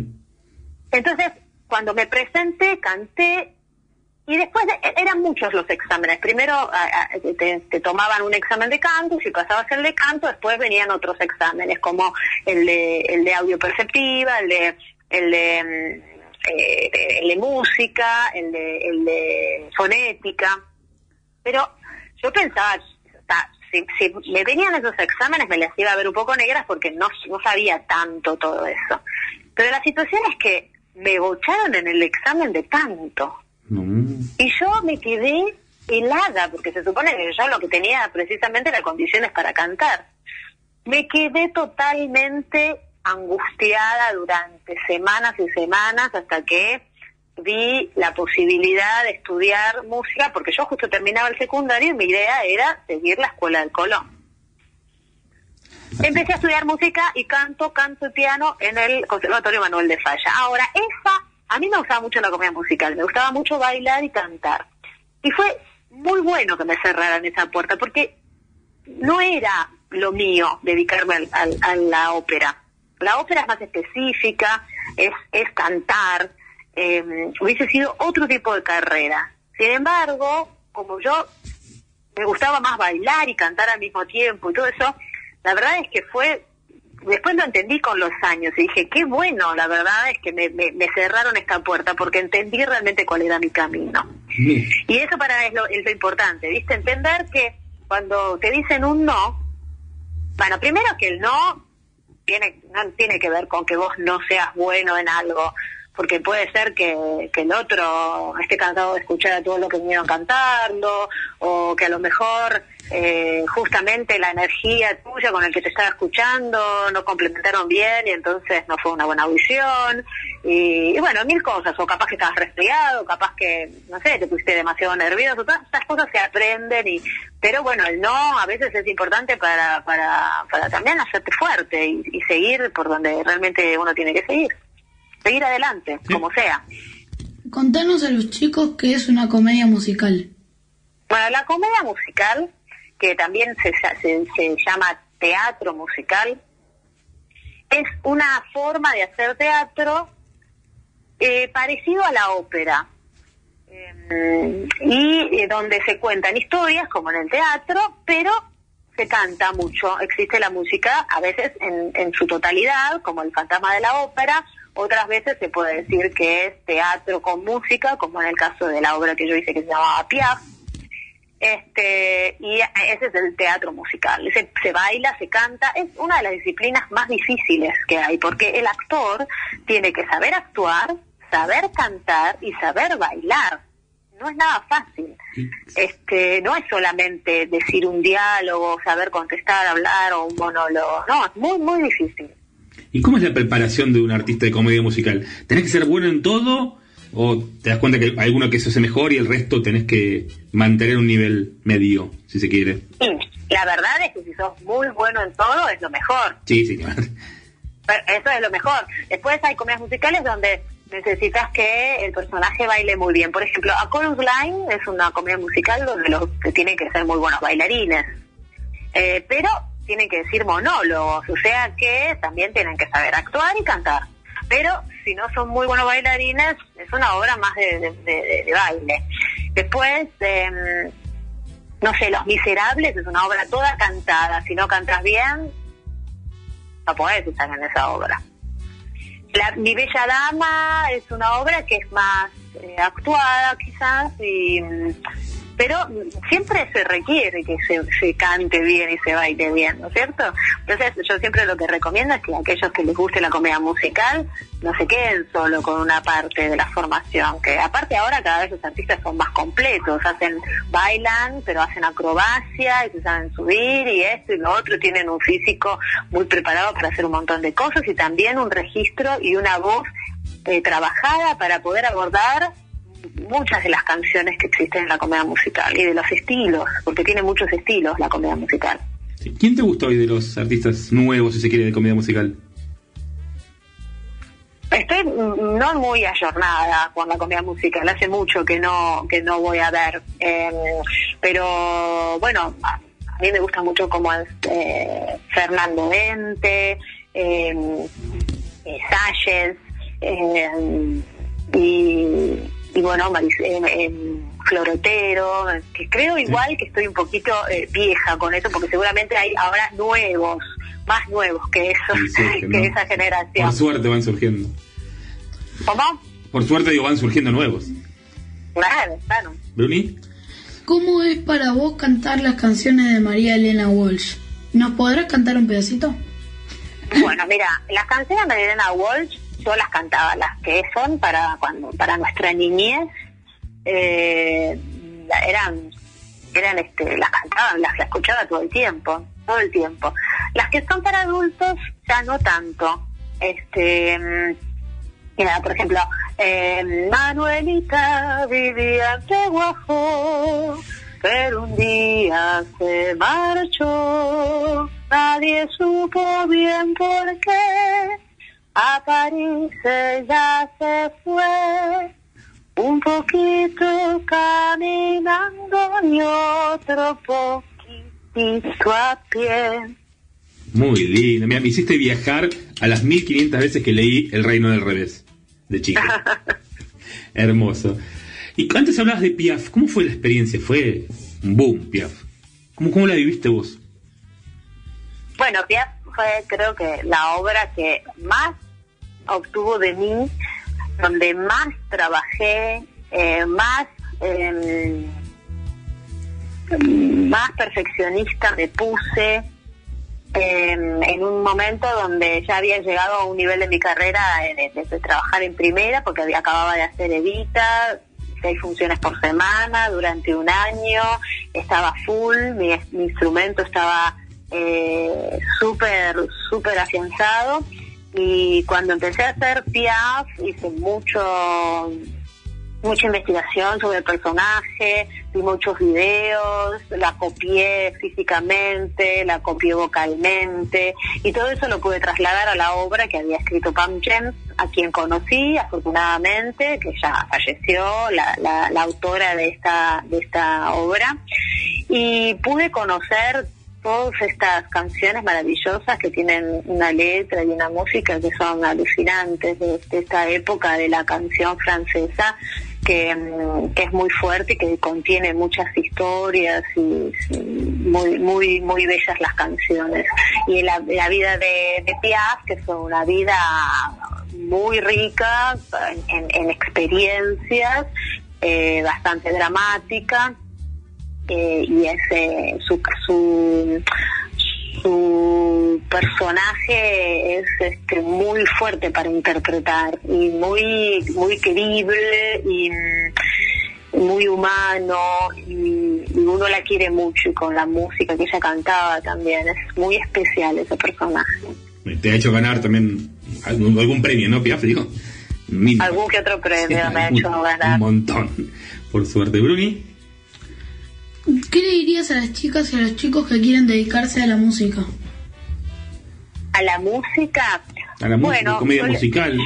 Entonces, cuando me presenté, canté y después de- e- eran muchos los exámenes. Primero te, tomaban un examen de canto, si pasabas el de canto, después venían otros exámenes como el de, el de audio perceptiva, el de, el de, mm, eh, el de música, el de, el de fonética. Pero yo pensaba, si, si me venían esos exámenes me las iba a ver un poco negras porque no, no sabía tanto todo eso. Pero la situación es que me bocharon en el examen de Y yo me quedé helada, porque se supone que yo lo que tenía precisamente era condiciones para cantar. Me quedé totalmente angustiada durante semanas y semanas hasta que vi la posibilidad de estudiar música, porque yo justo terminaba el secundario y mi idea era seguir la escuela del Colón. Empecé a estudiar música y canto, canto y piano en el Conservatorio Manuel de Falla. Ahora, esa, a mí me gustaba mucho la comedia musical, me gustaba mucho bailar y cantar. Y fue muy bueno que me cerraran esa puerta, porque no era lo mío dedicarme al- al- a la ópera. La ópera es más específica, es, cantar, eh, hubiese sido otro tipo de carrera. Sin embargo, como yo me gustaba más bailar y cantar al mismo tiempo y todo eso, la verdad es que fue, después lo entendí con los años y dije, qué bueno, la verdad es que me, me- me cerraron esta puerta porque entendí realmente cuál era mi camino. Y eso para es lo, es lo importante, ¿viste? Entender que cuando te dicen un no, bueno, primero que el no tiene, no tiene que ver con que vos no seas bueno en algo, porque puede ser que, el otro esté cansado de escuchar a todos los que vinieron cantando, o que a lo mejor eh, justamente la energía tuya con el que te estaba escuchando no complementaron bien y entonces no fue una buena audición. Y, y bueno, mil cosas, o capaz que estabas resfriado, capaz que, no sé, te pusiste demasiado nervioso, todas estas cosas se aprenden y pero bueno, el no a veces es importante para, para, para también hacerte fuerte y seguir por donde realmente uno tiene que seguir. Seguir adelante, como sea. Contanos a los chicos qué es una comedia musical. Bueno, la comedia musical, que también se, se, se llama teatro musical, es una forma de hacer teatro eh, parecido a la ópera. Eh, y eh, donde se cuentan historias, como en el teatro, pero se canta mucho. Existe la música, a veces en, en su totalidad, como el fantasma de la ópera, otras veces se puede decir que es teatro con música, como en el caso de la obra que yo hice que se llamaba Piaf. Este, y ese es el teatro musical. Se, se baila, se canta, es una de las disciplinas más difíciles que hay, porque el actor tiene que saber actuar, saber cantar y saber bailar. No es nada fácil. Este, no es solamente decir un diálogo, saber contestar, hablar o un monólogo. No, es muy, muy difícil. ¿Y cómo es la preparación de un artista de comedia musical? ¿Tenés que ser bueno en todo? ¿O te das cuenta que hay alguno que se hace mejor y el resto tenés que mantener un nivel medio, si se quiere? Sí, la verdad es que si sos muy bueno en todo es lo mejor. Sí, sí, claro. Pero Eso es lo mejor. Después hay comedias musicales donde necesitas que el personaje baile muy bien. Por ejemplo, A Chorus Line es una comedia musical donde los que tienen que ser muy buenos bailarines. Eh, pero tienen que decir monólogos, o sea que también tienen que saber actuar y cantar. Pero si no son muy buenos bailarines, es una obra más de, de- baile. Después, em, no sé, Los Miserables es una obra toda cantada. Si no cantas bien, no podés estar en esa obra. La, Mi Bella Dama es una obra que es más eh, actuada quizás, y, pero siempre se requiere que se, se cante bien y se baile bien, ¿no es cierto? Entonces yo siempre lo que recomiendo es que aquellos que les guste la comedia musical no se queden solo con una parte de la formación, que aparte ahora cada vez los artistas son más completos, hacen, bailan, pero hacen acrobacia y se saben subir y esto y lo otro, tienen un físico muy preparado para hacer un montón de cosas y también un registro y una voz eh, trabajada para poder abordar muchas de las canciones que existen en la comedia musical y de los estilos, porque tiene muchos estilos la comedia musical. ¿Quién te gusta hoy de los artistas nuevos, si se quiere, de comedia musical? Estoy mm, no muy ayornada con la comedia musical, hace mucho que no que no voy a ver, eh, pero bueno, a, mí me gusta mucho como es eh, Fernando Dente, eh, eh, Salles, eh, y, y bueno, Maris- eh, eh, Florotero, que creo igual que estoy un poquito eh, vieja con eso, porque seguramente hay ahora nuevos, más nuevos que eso, Sí, sí, que que no. esa generación. Por suerte van surgiendo. ¿Cómo? Por suerte, digo, van surgiendo nuevos. Claro, claro. ¿Bruni? ¿Cómo es para vos cantar las canciones de María Elena Walsh? ¿Nos podrás cantar un pedacito? Bueno, mira, las canciones de Elena Walsh yo las cantaba, las que son para cuando para nuestra niñez, eh, eran, eran este, las cantaban, las, las escuchaba todo el tiempo, todo el tiempo. Las que son para adultos ya no tanto. Este, mm, mira, por ejemplo, eh, Manuelita vivía en Guajo, pero un día se marchó, nadie supo bien por qué, a París ella se fue, un poquito caminando y otro poquitito a pie. Muy lindo. Mira, me hiciste viajar a las 1500 veces que leí El Reino del Revés, de chico. Hermoso. Y antes hablabas de Piaf. ¿Cómo fue la experiencia? Fue un boom, Piaf. ¿Cómo, cómo la viviste vos? Bueno, Piaf fue creo que la obra que más obtuvo de mí, donde más trabajé, eh, más em, más perfeccionista me puse em, en un momento donde ya había llegado a un nivel de mi carrera de trabajar en primera porque había, acababa de hacer Evita, seis funciones por semana durante un año, estaba full, mi, mi instrumento estaba eh, súper, súper afianzado y cuando empecé a hacer Piaf hice mucho mucha investigación sobre el personaje, vi muchos videos, la copié físicamente, la copié vocalmente y todo eso lo pude trasladar a la obra que había escrito Pam James, a quien conocí afortunadamente, que ya falleció, la, la- la autora de esta, de esta obra, y pude conocer todas estas canciones maravillosas que tienen una letra y una música que son alucinantes de, esta época de la canción francesa que, mm, que es muy fuerte y que contiene muchas historias y, muy muy muy bellas las canciones. Y la, vida de, de Piaf que fue una vida muy rica en experiencias eh, bastante dramática eh, y ese su, su su personaje es este, muy fuerte para interpretar y muy muy querible y mm, muy humano y, y uno la quiere mucho y con la música que ella cantaba también es muy especial ese personaje Te ha hecho ganar también algún, algún premio, ¿no, Piaf? Digo, mínimo. algún que otro premio me ha un, hecho un ganar montón. Por suerte, Bruni. ¿Qué le dirías a las chicas y a los chicos que quieren dedicarse a la música? a la música A la música, Bueno, comedia yo le- musical.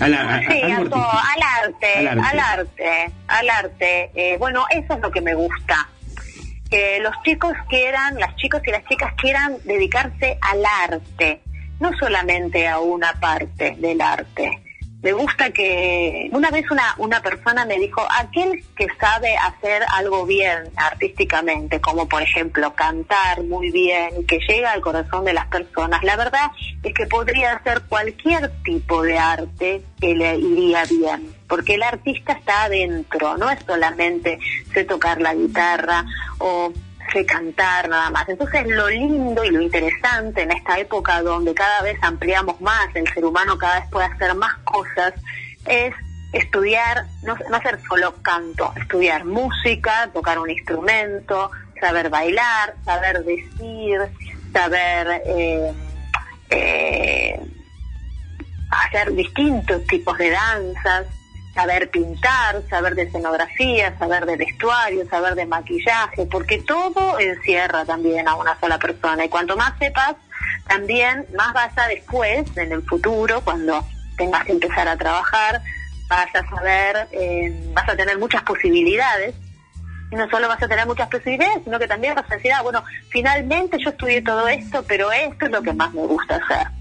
A la, a- Sí, a todo, al arte, Al al arte. arte, al arte. Eh, bueno, eso es lo que me gusta. Que los chicos quieran, las chicas y las chicas quieran dedicarse al arte, no solamente a una parte del arte. Me gusta que una vez una, una persona me dijo, aquel que sabe hacer algo bien artísticamente, como por ejemplo cantar muy bien que llega al corazón de las personas, la verdad es que podría hacer cualquier tipo de arte que le iría bien, porque el artista está adentro, no es solamente sé tocar la guitarra o sé cantar nada más. Entonces lo lindo y lo interesante en esta época donde cada vez ampliamos más, el ser humano cada vez puede hacer más cosas, es estudiar, no, no hacer solo canto, estudiar música, tocar un instrumento, saber bailar, saber decir, saber eh, eh, hacer distintos tipos de danzas, saber pintar, saber de escenografía, saber de vestuario, saber de maquillaje, porque todo encierra también a una sola persona. Y cuanto más sepas, también más vas a después, en el futuro, cuando tengas que empezar a trabajar, vas a saber, eh, vas a tener muchas posibilidades. Y no solo vas a tener muchas posibilidades, sino que también vas a decir, ah, bueno, finalmente yo estudié todo esto, pero esto es lo que más me gusta hacer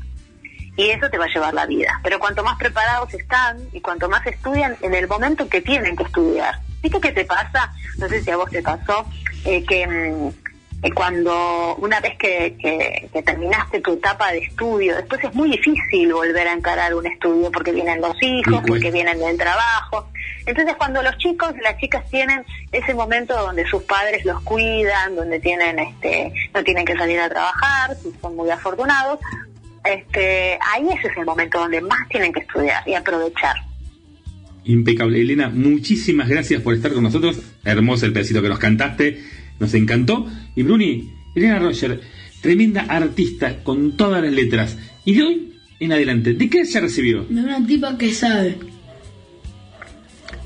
y eso te va a llevar la vida. Pero cuanto más preparados están y cuanto más estudian en el momento que tienen que estudiar. ¿Viste qué te pasa? No sé si a vos te pasó, eh, que mm, eh, cuando una vez que, que- que terminaste tu etapa de estudio, después es muy difícil volver a encarar un estudio porque vienen los hijos, porque vienen del trabajo. Entonces cuando los chicos y las chicas tienen ese momento donde sus padres los cuidan, donde tienen este no tienen que salir a trabajar, si son muy afortunados, este, ahí ese es el momento donde más tienen que estudiar y aprovechar. Impecable. Elena, muchísimas gracias por estar con nosotros. Hermoso el pedacito que nos cantaste. Nos encantó. Y Bruni, Elena Roger, tremenda artista con todas las letras. Y de hoy en adelante, ¿de qué se recibió? De una tipa que sabe.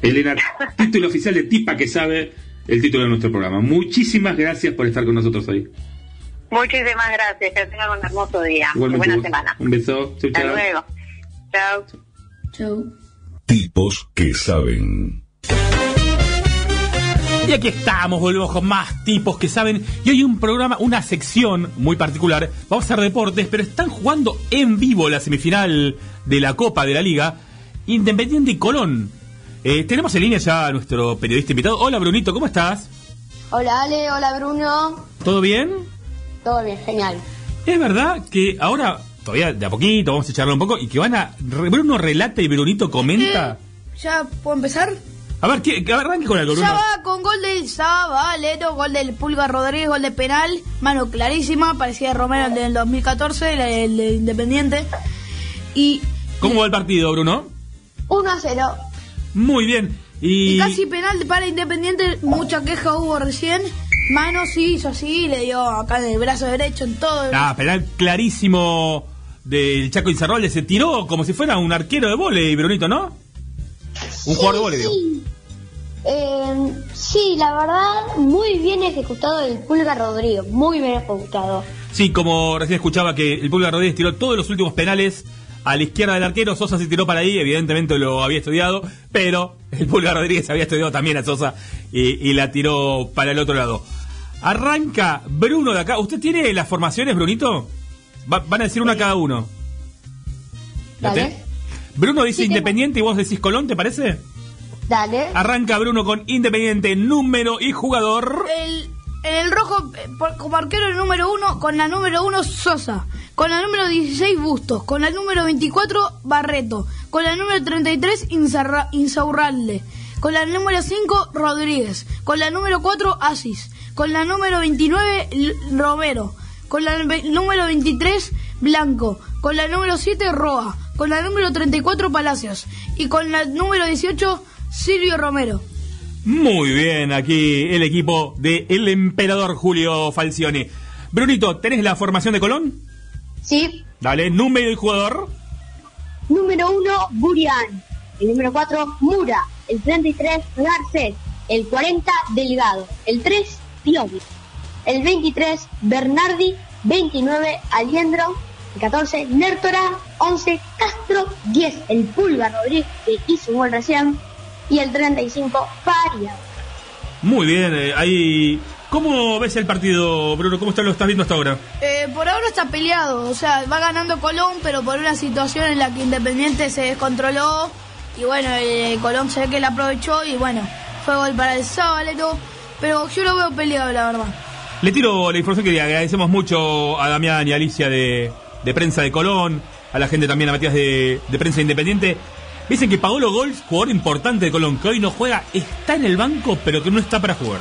Elena, título oficial de Tipa que sabe el título de nuestro programa. Muchísimas gracias por estar con nosotros hoy. Muchísimas gracias, que tengan un hermoso día. Igualmente Buena vos. semana. Un beso. Chau, Hasta chau. luego. Chao. Chau. Tipos que saben. Y aquí estamos, volvemos con más tipos que saben. Y hoy un programa, una sección muy particular. Vamos a hacer deportes, pero están jugando en vivo la semifinal de la Copa de la Liga. Independiente y Colón. Eh, tenemos en línea ya a nuestro periodista invitado. Hola Brunito, ¿cómo estás? Hola Ale, hola Bruno. ¿Todo bien? Todo bien, genial. Es verdad que ahora, todavía de a poquito, vamos a charlar un poco y que van a. Bruno relata y Brunito comenta. ¿Ya puedo empezar? A ver, ¿qué, que arranque con algo, Bruno. Ya va con gol del Zabalero, gol del Pulga Rodríguez, gol de penal, mano clarísima, parecía de Romero el del 2014, el, el de Independiente. Y, ¿Cómo va el partido, Bruno? 1 a 0. Muy bien. y Y, casi penal para Independiente, mucha queja hubo recién. Mano sí hizo así, le dio acá en el brazo derecho, en todo. Ah, penal clarísimo del Chaco Incerroble. Se tiró como si fuera un arquero de volei, Brunito, ¿no? Un jugador de volei, digo. Sí. Eh, sí, la verdad, muy bien ejecutado el Pulga Rodrigo. Muy bien ejecutado. Sí, como recién escuchaba que el Pulgar Rodríguez tiró todos los últimos penales a la izquierda del arquero, Sosa se tiró para ahí, evidentemente lo había estudiado, pero el Pulgar Rodríguez había estudiado también a Sosa y, y la tiró para el otro lado. Arranca Bruno de acá. ¿Usted tiene las formaciones, Brunito? Va- van a decir una cada uno. ¿La Dale. Bruno dice Sí, tengo. Independiente y vos decís Colón, ¿te parece? Dale. Arranca Bruno con Independiente, número y jugador. El, en el rojo, eh, como arquero el número uno, con la número uno Sosa, con la número 16 Bustos, con la número 24 Barreto, con la número 33 Inzarra- Insaurralde, con la número 5 Rodríguez, con la número 4 Asis, con la número 29 L- Romero, con la número 23 Blanco, con la número 7 Roa, con la número 34 Palacios y con la número 18 Silvio Romero. Muy bien, aquí el equipo de el emperador Julio Falcioni. Brunito, ¿tenés la formación de Colón? Sí. Dale, número y jugador. Número 1, Burian. El número 4, Mura. El 33, Garcés. El 40, Delgado. El 3, Pioli. El 23, Bernardi. 29, Aliendro. El 14, Nértora. 11, Castro. 10, el Pulga Rodríguez, que hizo un gol recién. Y el 35, Faria. Muy bien, eh, ahí. ¿Cómo ves el partido, Bruno? ¿Cómo está, lo estás viendo hasta ahora? Eh, por ahora está peleado, o sea, va ganando Colón, pero por una situación en la que Independiente se descontroló y bueno, eh, Colón se ve que la aprovechó y bueno, fue gol para el Sábalo, pero yo lo veo peleado, la verdad. Le tiro la información que agradecemos mucho a Damián y a Alicia de, de Prensa de Colón, a la gente también, a Matías de, de Prensa Independiente. Dicen que Paolo Gols, jugador importante de Colón, que hoy no juega, está en el banco, pero que no está para jugar.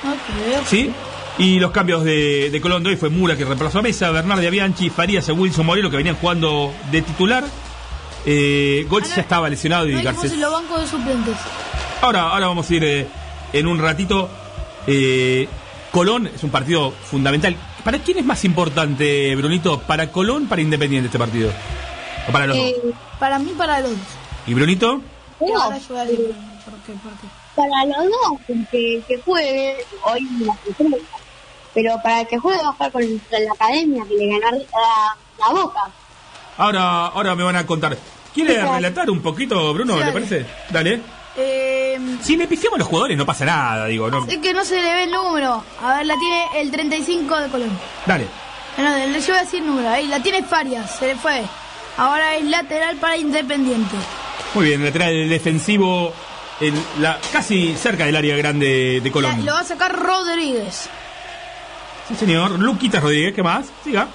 Creo. ¿Sí? Y los cambios de, de Colón de hoy fue Mura que reemplazó a Mesa, Bernardi Bianchi, Farías y Wilson Morelo que venían jugando de titular. Eh, Golds ya estaba lesionado y No dijimos Garcés. en los bancos de suplentes. Ahora, ahora vamos a ir eh, en un ratito. Eh, Colón es un partido fundamental. ¿Para quién es más importante, Brunito? ¿Para Colón para Independiente este partido? ¿O para los dos? Eh, Para mí, para los dos. ¿Y Brunito? Y ahora yo voy a decir por qué, por qué. Para los dos, que, que juegue hoy en la. Pero para que juegue va a jugar contra la academia que le ganó la, la boca. Ahora, ahora me van a contar. ¿Quiere relatar un poquito, Bruno? Sí, ¿Le parece? Dale. Eh, Si le pifiamos a los jugadores no pasa nada, digo. No. es que no se le ve el número. A ver, la tiene el 35 de Colón. Dale. No, yo voy a decir número. Ahí la tiene Farias, se le fue. Ahora es lateral para Independiente. Muy bien, lateral defensivo en la, casi cerca del área grande de Colón. lo va a sacar Rodríguez. Sí, señor. Luquita Rodríguez, ¿qué más? Siga.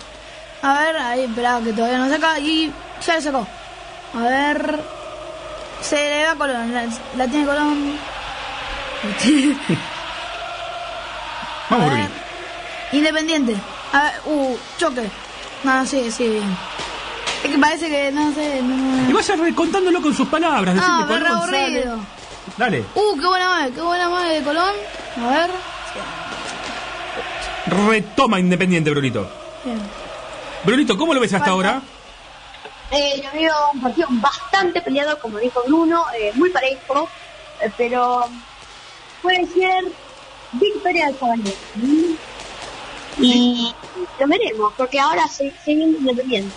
A ver, ahí, espera, que todavía no saca. Y ya lo sacó. A ver. Se le va a Colón. La, la tiene Colón. Vamos, A ver. Independiente. A ver, uh, choque. No, sí, sí, bien. Es que parece que, no sé. No, Y vaya recontándolo con sus palabras. decir Ah, sale. aburrido. Dale. Uh, qué buena madre, qué buena madre de Colón. A ver. Retoma Independiente, Brunito. Bien. Brunito, ¿cómo lo ves hasta Falta. ahora? Eh, yo veo un partido bastante peleado, como dijo Bruno, eh, muy parejo, eh, pero puede ser victoria del Cavalier. Y lo veremos, porque ahora se, se viene independiente.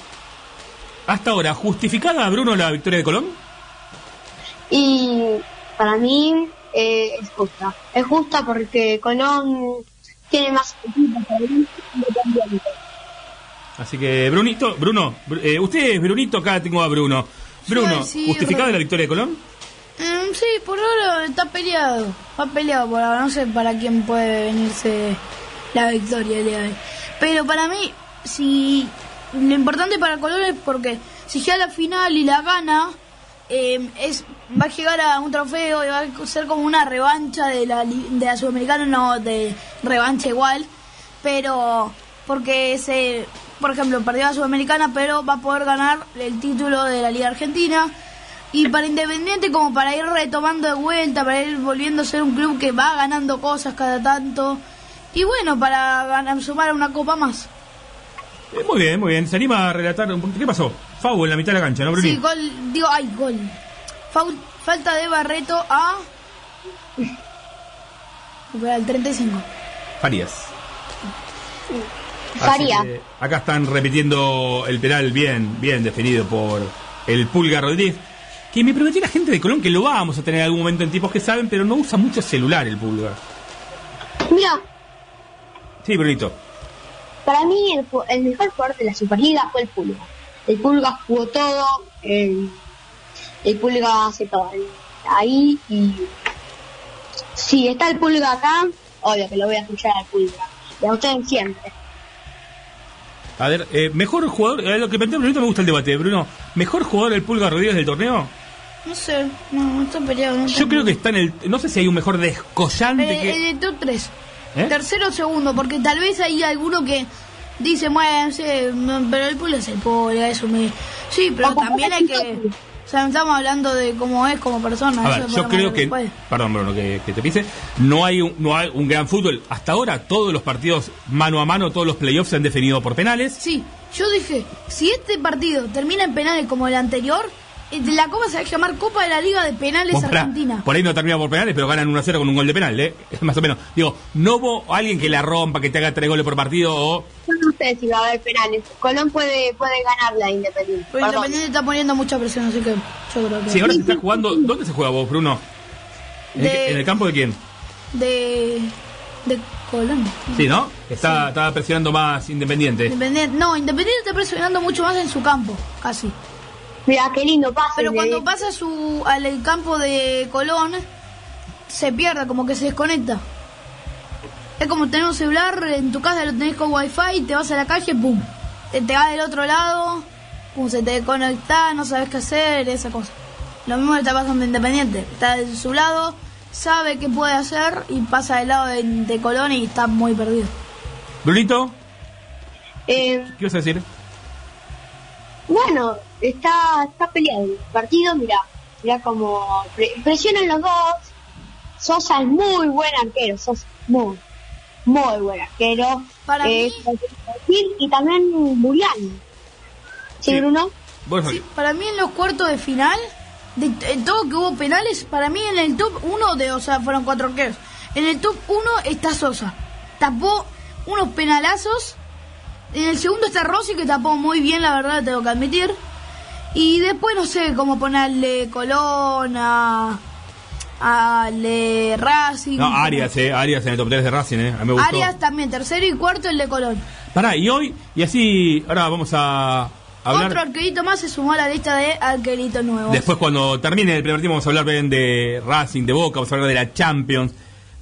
Hasta ahora, ¿justificada, Bruno, la victoria de Colón? Y para mí eh, es justa. Es justa porque Colón tiene más. Así que, Brunito, Bruno, Bru- eh, usted es Brunito, acá tengo a Bruno. Bruno, Sí, sí, ¿justificada la victoria de Colón? Mm, sí, por ahora está peleado. Está peleado por ahora. No sé para quién puede venirse la victoria el día de hoy. Pero para mí, si lo importante para Colón es porque si llega a la final y la gana, eh, es va a llegar a un trofeo y va a ser como una revancha de la, de la Sudamericana, no de revancha igual, pero porque se, por ejemplo, perdió la Sudamericana, pero va a poder ganar el título de la Liga Argentina. Y para Independiente, como para ir retomando de vuelta, para ir volviendo a ser un club que va ganando cosas cada tanto. Y bueno, para ganar, sumar a una copa más. Eh, muy bien, muy bien. Se anima a relatar. un poquito. ¿Qué pasó? Fau en la mitad de la cancha, ¿no, Bruni? Sí, gol, digo, ay, gol. Faul- falta de Barreto a... El 35. Farías. Así Faría. que acá están repitiendo el penal bien, bien definido por el Pulga Rodríguez. Que me prometió la gente de Colón que lo vamos a tener en algún momento en tipos que saben, pero no usa mucho celular el Pulga. Mira, Sí, Brunito. Para mí el, el mejor jugador de la Superliga fue el Pulga. El Pulga jugó todo, el, el Pulga hace todo ahí y si está el Pulga acá, obvio que lo voy a escuchar al Pulga. Y a ustedes siempre. A ver, eh, mejor jugador, eh, lo que plantea Brunito me gusta el debate, Bruno. ¿Mejor jugador el Pulga Rodríguez del torneo? No sé, no, no está peleado. No Yo creo que está en el. No sé si hay un mejor descollante Eh, que. el de top 3. ¿Eh? Tercero o segundo, porque tal vez hay alguno que dice, bueno, sí, pero el Pulga es el Pulga, eso me... Sí, pero también hay que... O sea, no estamos hablando de cómo es como persona. A ver, yo creo que, después. perdón Bruno, que, que te pise, no hay, un, no hay un gran fútbol. Hasta ahora todos los partidos mano a mano, todos los playoffs se han definido por penales. Sí, yo dije, si este partido termina en penales como el anterior, la Copa se va a llamar Copa de la Liga de Penales Argentina. por ahí no termina por penales, pero ganan 1-0 con un gol de penal, ¿eh? Más o menos. Digo, no hubo alguien que la rompa, que te haga tres goles por partido o... Yo no sé si va a haber penales. Colón puede, puede ganar la Independiente. Pero Perdón. Independiente está poniendo mucha presión, así que yo creo que... Si ahora se está jugando... ¿Dónde se juega vos, Bruno? ¿En, De- qué- en el campo de quién? De... De Colón. Sí, ¿no? Está, está presionando más Independiente. Independiente, no, Independiente está presionando mucho más en su campo, casi. Mira, qué lindo pase. Pero de- cuando pasa su, al el campo de Colón, se pierde, como que se desconecta. Es como tener un celular, en tu casa lo tenés con wifi, te vas a la calle, pum. Te, te vas del otro lado, pum, se te desconecta, no sabes qué hacer, esa cosa. Lo mismo le está pasando a Independiente. Está de su lado, sabe qué puede hacer y pasa del lado de, de Colón y está muy perdido. Brunito, Eh, ¿qué vas a decir? bueno, está, está peleado el partido, mira, mira como pre- presionan los dos. Sosa es muy buen arquero, Sosa, muy, muy buen arquero. Para Eh, Y también Buriani. ¿Sí, Bruno? Para mí en los cuartos de final, de, en todo que hubo penales, para mí en el top 1 de, o sea, fueron cuatro arqueros. En el top 1 está Sosa. Tapó unos penalazos. En el segundo está Rossi, que tapó muy bien, la verdad, tengo que admitir. Y después no sé cómo ponerle Colón a. a Le Racing. No, Arias, eh. Arias en el top 3 de Racing, eh. A mí me gustó. Arias también, tercero y cuarto el de Colón. Pará, y hoy, y así, ahora vamos a hablar. Otro arquerito más se sumó a la lista de arqueritos nuevos. Después, cuando termine el primer tiempo, vamos a hablar bien de Racing, de Boca, vamos a hablar de la Champions,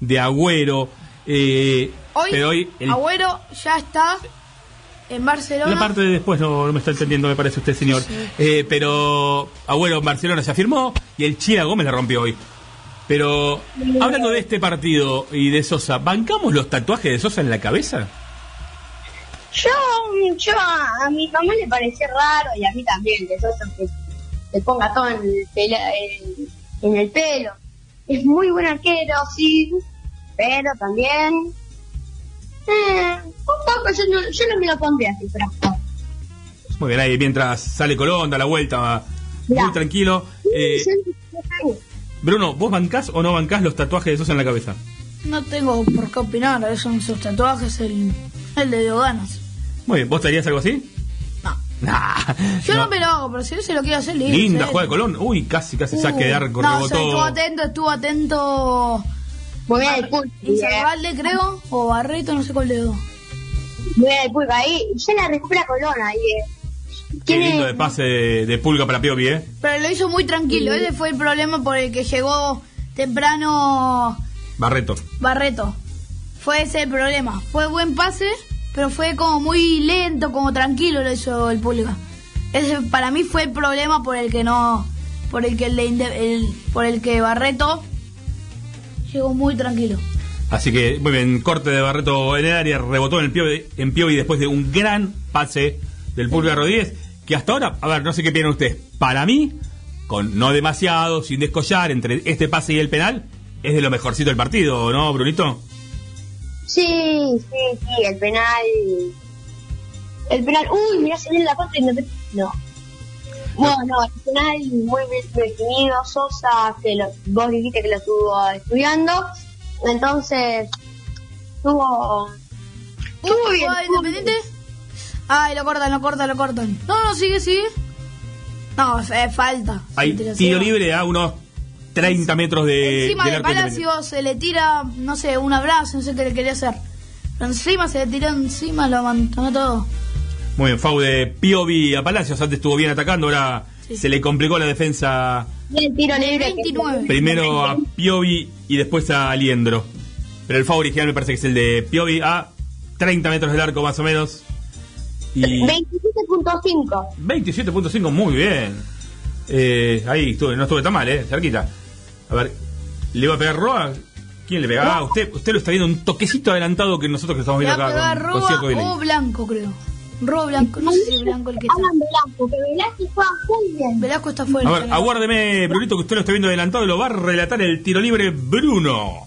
de Agüero. Eh, Hoy, pero hoy, el- Agüero ya está en Barcelona. la parte de después no, no me está entendiendo, me parece usted, señor. Eh, pero Agüero en Barcelona se afirmó y el Chila Gómez la rompió hoy. Pero hablando de este partido y de Sosa, ¿bancamos los tatuajes de Sosa en la cabeza? Yo, yo a, a mi mamá le pareció raro y a mí también, que Sosa que se ponga todo en el, pelo, en, en el pelo. Es muy buen arquero, sí, pero también... Eh, un poco, yo no, yo no me lo pondría así, pero... Muy bien, ahí mientras sale Colón, da la vuelta, muy tranquilo. Eh, Bruno, ¿vos bancás o no bancás los tatuajes de Sosa en la cabeza? No tengo por qué opinar, esos son sus tatuajes, el, el de Dioganas. Muy bien, ¿vos te harías algo así? No. Nah, Yo no. no. me lo hago, pero si él se lo quiere hacer, listo. Linda sí. jugada de Colón. Uy, casi, casi saque de arco, No, o sea, estuvo atento, estuvo atento. Bien, el pulpo. Insaurralde, creo, o Barreto, no sé cuál de dos. Bien, el pulpo ahí, ya la recupera Colón ahí. eh. Qué Tiene- lindo de pase de, de pulga para Piovi, ¿eh? Pero lo hizo muy tranquilo, ese fue el problema por el que llegó temprano Barreto. Barreto. Fue ese el problema. Fue buen pase, pero fue como muy lento, como tranquilo lo hizo el público. Ese para mí fue el problema por el que no por el que el el- por el que Barreto llegó muy tranquilo. Así que, muy bien, corte de Barreto en el área, rebotó en el Piovi, en Piovi después de un gran pase del Pulga Rodríguez, que hasta ahora, a ver, no sé qué piensan ustedes, para mí, con no demasiado, sin descollar, entre este pase y el penal, es de lo mejorcito del partido, ¿no, Brunito? Sí, sí, sí, el penal. El penal. Uy, mirá, se viene la contra y no. No. No, no, el penal muy bien definido. Sosa, que lo, vos dijiste que lo estuvo estudiando. Entonces, tuvo. Estuvo bien. ¿Jugada Independiente? Ay, lo cortan, lo cortan, lo cortan. No, no, sigue, sigue. No, es, es falta. Hay tiro libre a unos 30 metros de, Encima del de. Palacio se le tira, no sé, un abrazo, no sé qué le quería hacer. Pero encima se le tiró encima, lo amontonó todo. Muy bien, Fau de Piovi a Palacios, antes estuvo bien atacando, ahora Sí. se le complicó la defensa Y el tiro libre. que- 29. primero a Piovi y después a Liendro. Pero el Fau original me parece que es el de Piovi a 30 metros del arco más o menos. Y 27.5. 27.5, muy bien. Eh, ahí estuve, no estuve tan mal, eh, cerquita. A ver, ¿le iba a pegar Roa? ¿Quién le pega? Ah, usted, usted lo está viendo un toquecito adelantado que nosotros que estamos Le viendo va a acá pegar con, Villay. o blanco, creo. Robo blanco, no sé si es blanco el que está. Velasco, que Velasco juega muy bien. Velasco está fuera. A ver, aguárdeme, Brunito, que usted lo está viendo adelantado y lo va a relatar el tiro libre Bruno.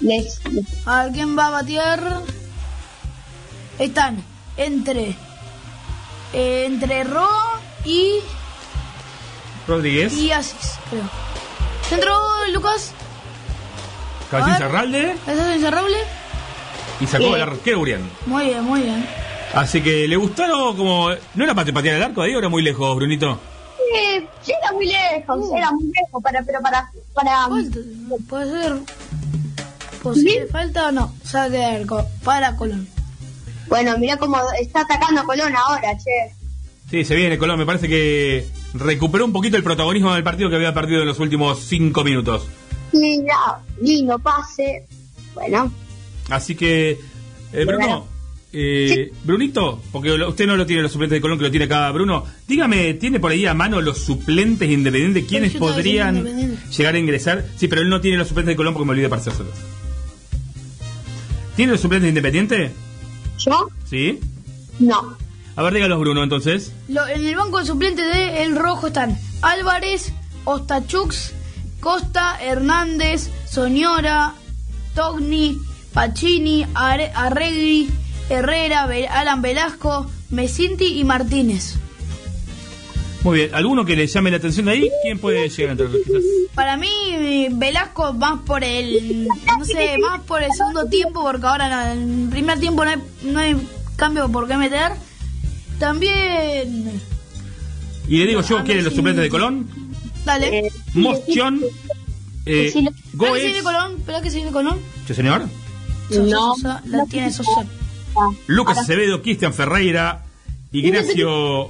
Les, A ver quién va a batear. Están entre. eh, entre Ro y. Rodríguez, y Asis, creo. Centro Lucas. Ver. Cerralde ¿Estás encerrable? y sacó el arquero Urián. Muy bien, muy bien. Así que le gustaron como... ¿No era para patear el arco ahí o era muy lejos, Brunito? Eh, sí, era muy lejos, era muy lejos, para, pero para, para, puede ser. Posible falta o no. Saque de arco para Colón. bueno, mira cómo está atacando a Colón ahora, che. Sí, se viene Colón. Me parece que recuperó un poquito el protagonismo del partido que había perdido en los últimos cinco minutos. Mira, lindo pase, bueno, Así que, eh, Bruno, eh, Brunito, porque usted no lo tiene los suplentes de Colón, que lo tiene acá Bruno. Dígame, ¿tiene por ahí a mano los suplentes independientes? ¿Quiénes podrían Independiente. llegar a ingresar? Sí, pero él no tiene los suplentes de Colón porque me olvidé parcérselos. ¿Tiene los suplentes de Independiente? ¿yo? Sí. No. A ver, dígalos, Bruno, entonces. Lo- en el banco de suplentes de El Rojo están Álvarez, Ostachux, Costa, Hernández, Soñora, Togni, Pacini, Are- Arregui, Herrera, Alan Velasco, Mesinti y Martínez. Muy bien, ¿alguno que le llame la atención ahí? ¿Quién puede llegar los quizás? Para mí, Velasco más por el, no sé, más por el segundo tiempo, porque ahora en el primer tiempo no hay, no hay cambio por qué meter. También, Y le digo yo, A ¿quieren los si- suplentes de Colón? dale. Moschón, eh, Espera que se viene Colón, espera que se viene Colón. ¿Sí, señor? Sosa, No. Sosa, la tiene Sosa. Lucas Acevedo, Cristian Ferreira, Ignacio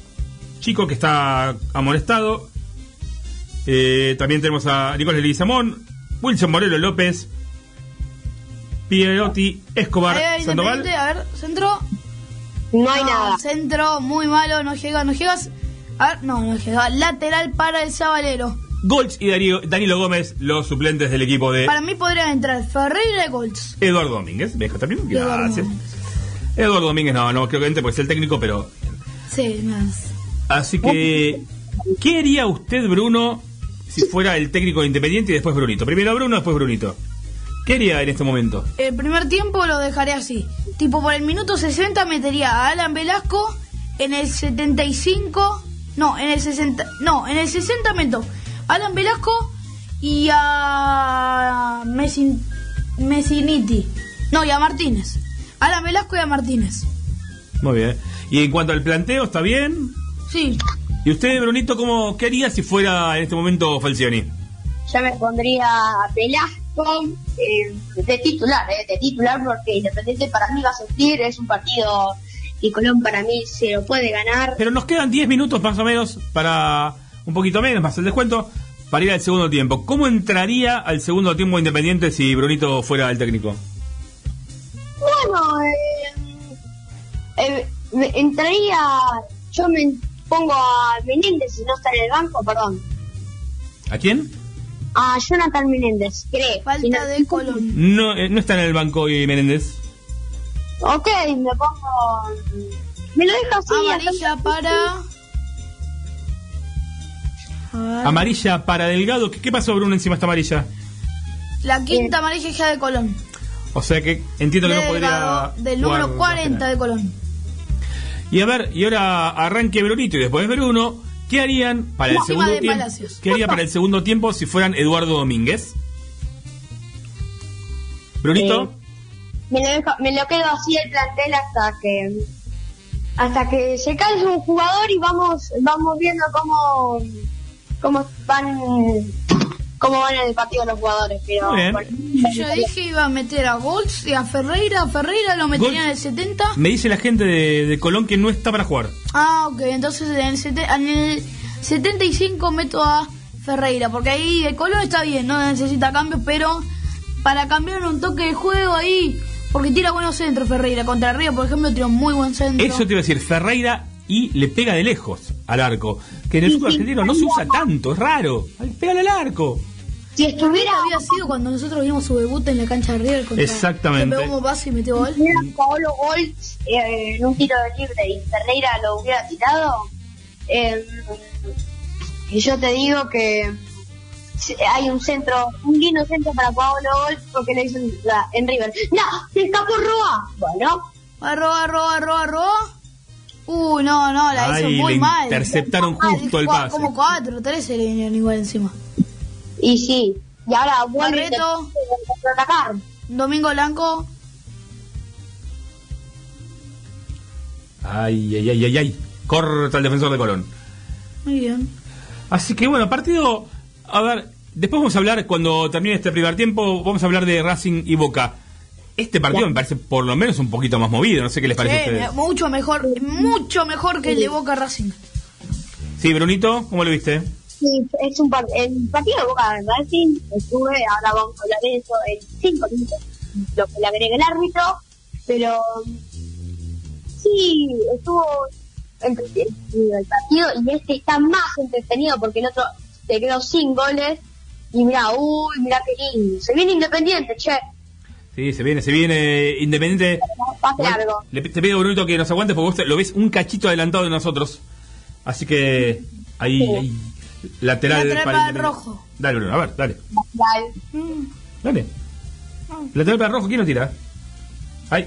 Chico, que está amonestado. Eh, también tenemos a Nicolás Leguizamón, Wilson Morelo López, Pierotti, Escobar, Sandoval. Independiente, a ver, centro. No hay nada. Centro, muy malo, no llega, no llegas. A ver, no, no llega. Lateral para el Sabalero. Golds y Darío- Danilo Gómez, los suplentes del equipo de Para mí podrían entrar Ferreira y Golds. Eduardo Domínguez. ¿Me deja también? Y Eduardo Gracias. Eduardo Domínguez, no, no creo que entre porque es el técnico, pero. Sí, más. Así que. ¿Qué haría usted, Bruno, si fuera el técnico de Independiente y después Brunito? Primero Bruno, después Brunito. ¿Qué haría en este momento? El primer tiempo lo dejaré así. Tipo, por el minuto 60 metería a Alan Velasco. En el 75. No, en el 60. No, en el 60 meto Alan Velasco y a. Messin, Messiniti. No, y a Martínez. Alan Velasco y a Martínez. Muy bien. Y en cuanto al planteo, ¿está bien? Sí. ¿Y usted, Brunito, cómo, qué haría si fuera en este momento Falcioni? Ya me pondría a Velasco eh, de titular, eh, de titular porque Independiente para mí va a sentir, es un partido y Colón para mí se lo puede ganar. Pero nos quedan 10 minutos más o menos para un poquito menos, más el descuento, para ir al segundo tiempo. ¿Cómo entraría al segundo tiempo Independiente si Brunito fuera el técnico? Bueno, eh, eh, me- entraría, yo me pongo a Menéndez si no está en el banco, perdón. ¿A quién? A Jonathan Menéndez, creo. Falta de Colón. No, eh, no está en el banco hoy Menéndez. Ok, me pongo... Me lo dejo así. Amarilla para... Amarilla para Delgado. ¿Qué, qué pasó, Bruno, encima de esta amarilla? La quinta amarilla es ya de Colón. O sea que entiendo que no Delgado, podría. Del número jugar 40 de Colón. Y a ver, y ahora arranque Brunito y después Bruno. ¿Qué harían para el Encima segundo de tiempo? Palacios. ¿Qué haría para el segundo tiempo si fueran Eduardo Domínguez? Brunito. Eh, me, lo dejo- me lo quedo así el plantel hasta que hasta que se canse un jugador y vamos vamos viendo cómo cómo van cómo van en el partido los jugadores pero Muy bien. bueno, Yo dije iba a meter a Golds y a Ferreira. A Ferreira lo metería en el 70. Me dice la gente de, de Colón que no está para jugar. Ah, ok. Entonces en el, sete- en el 75 meto a Ferreira. Porque ahí de Colón está bien, no necesita cambios. Pero para cambiar un toque de juego ahí. Porque tira buenos centros Ferreira. Contra Río, por ejemplo, tira un muy buen centro. Eso te iba a decir, Ferreira y le pega de lejos al arco. Que en el fútbol argentino no se usa tanto, es raro. Pégale al arco. Si estuviera había sido cuando nosotros vimos su debut en la cancha de River contra Exactamente. que pegó un y metió gol. si Paolo Gol eh, en un tiro de libre y Ferreira lo hubiera tirado eh, y yo te digo que hay un centro un lindo centro para Paolo Gol porque le dicen la- en River no se escapó Roa bueno Arroba, arroba, arroba, arroba. Uh, no, no, la hizo muy le mal. interceptaron Ah, justo el cua- pase. Como cuatro, tres se le vinieron igual encima. y sí y ahora vuelve Barreto. a atacar Domingo Blanco. Ay, ay, ay, ay, ay. Corta el defensor de Colón. Muy bien. Así que bueno, partido. A ver, después vamos a hablar, cuando termine este primer tiempo, vamos a hablar de Racing y Boca. Este partido me parece por lo menos un poquito más movido, no sé qué les parece a Sí, ustedes. mucho mejor, mucho mejor que el de Boca Racing. Sí, Brunito, ¿cómo lo viste? Sí, es un par- el partido de Boca Racing estuve, ahora vamos a hablar de eso en cinco minutos, lo que le agrega el árbitro, pero sí, estuvo entretenido el partido y este está más entretenido porque el otro se quedó sin goles y mira, uy, mira qué lindo, se viene Independiente, che, Sí, se viene, se viene Independiente. pase Bueno, largo. le, te pido, Brunito, que nos aguantes porque vos lo ves un cachito adelantado de nosotros. Así que ahí, ahí lateral, Lateral para para el Independiente. rojo. Dale, Bruno, a ver, dale. Mm. Dale. Lateral para el rojo, ¿quién lo tira? Ahí.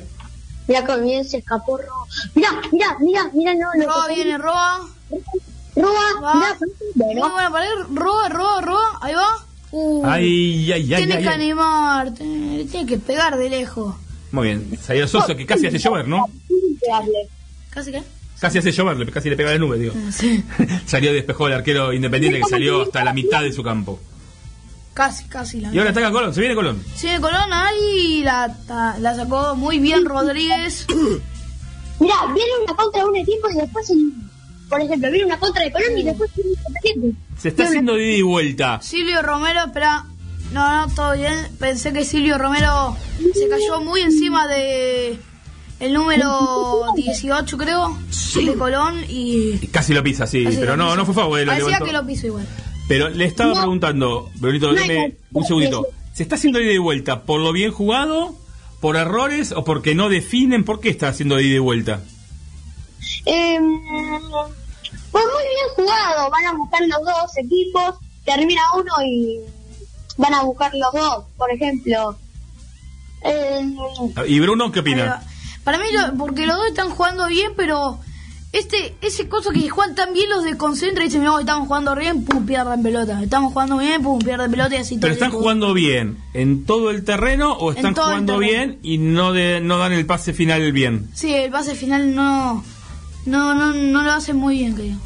Mira cómo bien se escapó Roa. Mira, mira, mira, mira, no, lo Roa viene, Roa. Roa, bueno. Muy buena para él. Roa, Roa, Roa. Ahí va. Uh, Ay, ay, ay, Tiene ay, que ay. animarte. le Tiene que pegar de lejos. Muy bien. Salió Soso, que casi hace llover, ¿no? ¿Casi qué? Casi hace llover, le- casi le pega la nube, digo. Sí. salió despejó el arquero independiente que salió hasta la mitad de su campo. Casi, casi la Y ahora ataca Colón, se viene Colón. Sí, Colón ahí la, la, la sacó muy bien Rodríguez. Mira, viene una contra de un equipo y después, el- por ejemplo, viene una contra de Colón y después viene Independiente. Se está haciendo de ida y vuelta. Silvio Romero, espera. No, no, todo bien. Pensé que Silvio Romero se cayó muy encima de el número 18, creo, de Colón y... Casi lo pisa, sí, Casi pero no, no fue favor. Parecía que lo piso igual. Pero le estaba preguntando, Brunito, No, un segundito. ¿Se está haciendo de ida y vuelta por lo bien jugado, por errores o porque no definen? ¿Por qué está haciendo de ida y vuelta? Eh, pues muy bien jugado, van a buscar los dos equipos, termina uno y van a buscar los dos, por ejemplo. Eh, ¿Y Bruno qué opina? Para mí, lo- porque los dos están jugando bien, pero este ese cosa que juegan tan bien los desconcentra y dicen, no, estamos jugando bien, pum, pierden pelota. Estamos jugando bien, pum, pierden pelota y así todo ¿Pero están jugando bien en todo el terreno o están jugando bien y no de, no dan el pase final bien? Sí, el pase final no, no, no, no lo hacen muy bien, creo.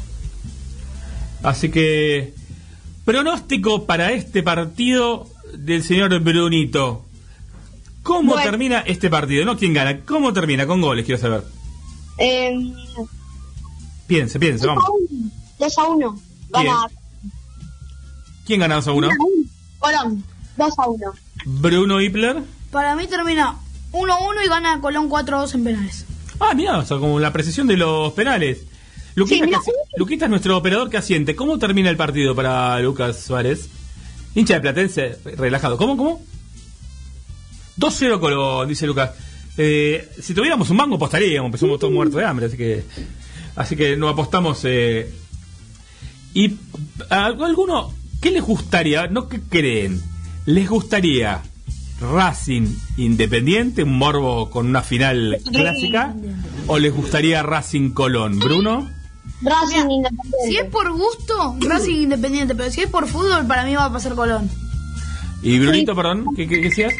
Así que pronóstico para este partido del señor Brunito. ¿Cómo Bueno. termina este partido? No quién gana, ¿cómo termina? Con goles, quiero saber. eh, Piense, piense, 2 vamos. a 1. 2 a 1. Gana ¿Quién gana 2 a 1? Colón. 2 a 1. Bruno Hipler. Para mí termina 1-1 y gana Colón 4-2 en penales. Ah, mira, o sea, como la precisión de los penales. Luquita, Sí, que- Luquita es nuestro operador que asiente. ¿Cómo termina el partido para Lucas Suárez? Hincha de Platense, relajado. ¿Cómo, cómo? 2-0 Colón, dice Lucas. Eh, si tuviéramos un mango apostaríamos, somos todos muertos de hambre, así que así que no apostamos. eh. ¿Y a alguno, qué les gustaría? ¿No qué creen? ¿Les gustaría Racing Independiente, un morbo con una final clásica? ¿O les gustaría Racing Colón? ¿Bruno? Racing Independiente. Si es por gusto, Racing Independiente, pero si es por fútbol, para mí va a pasar Colón. ¿Y Brunito, perdón? ¿Qué, qué, qué decías?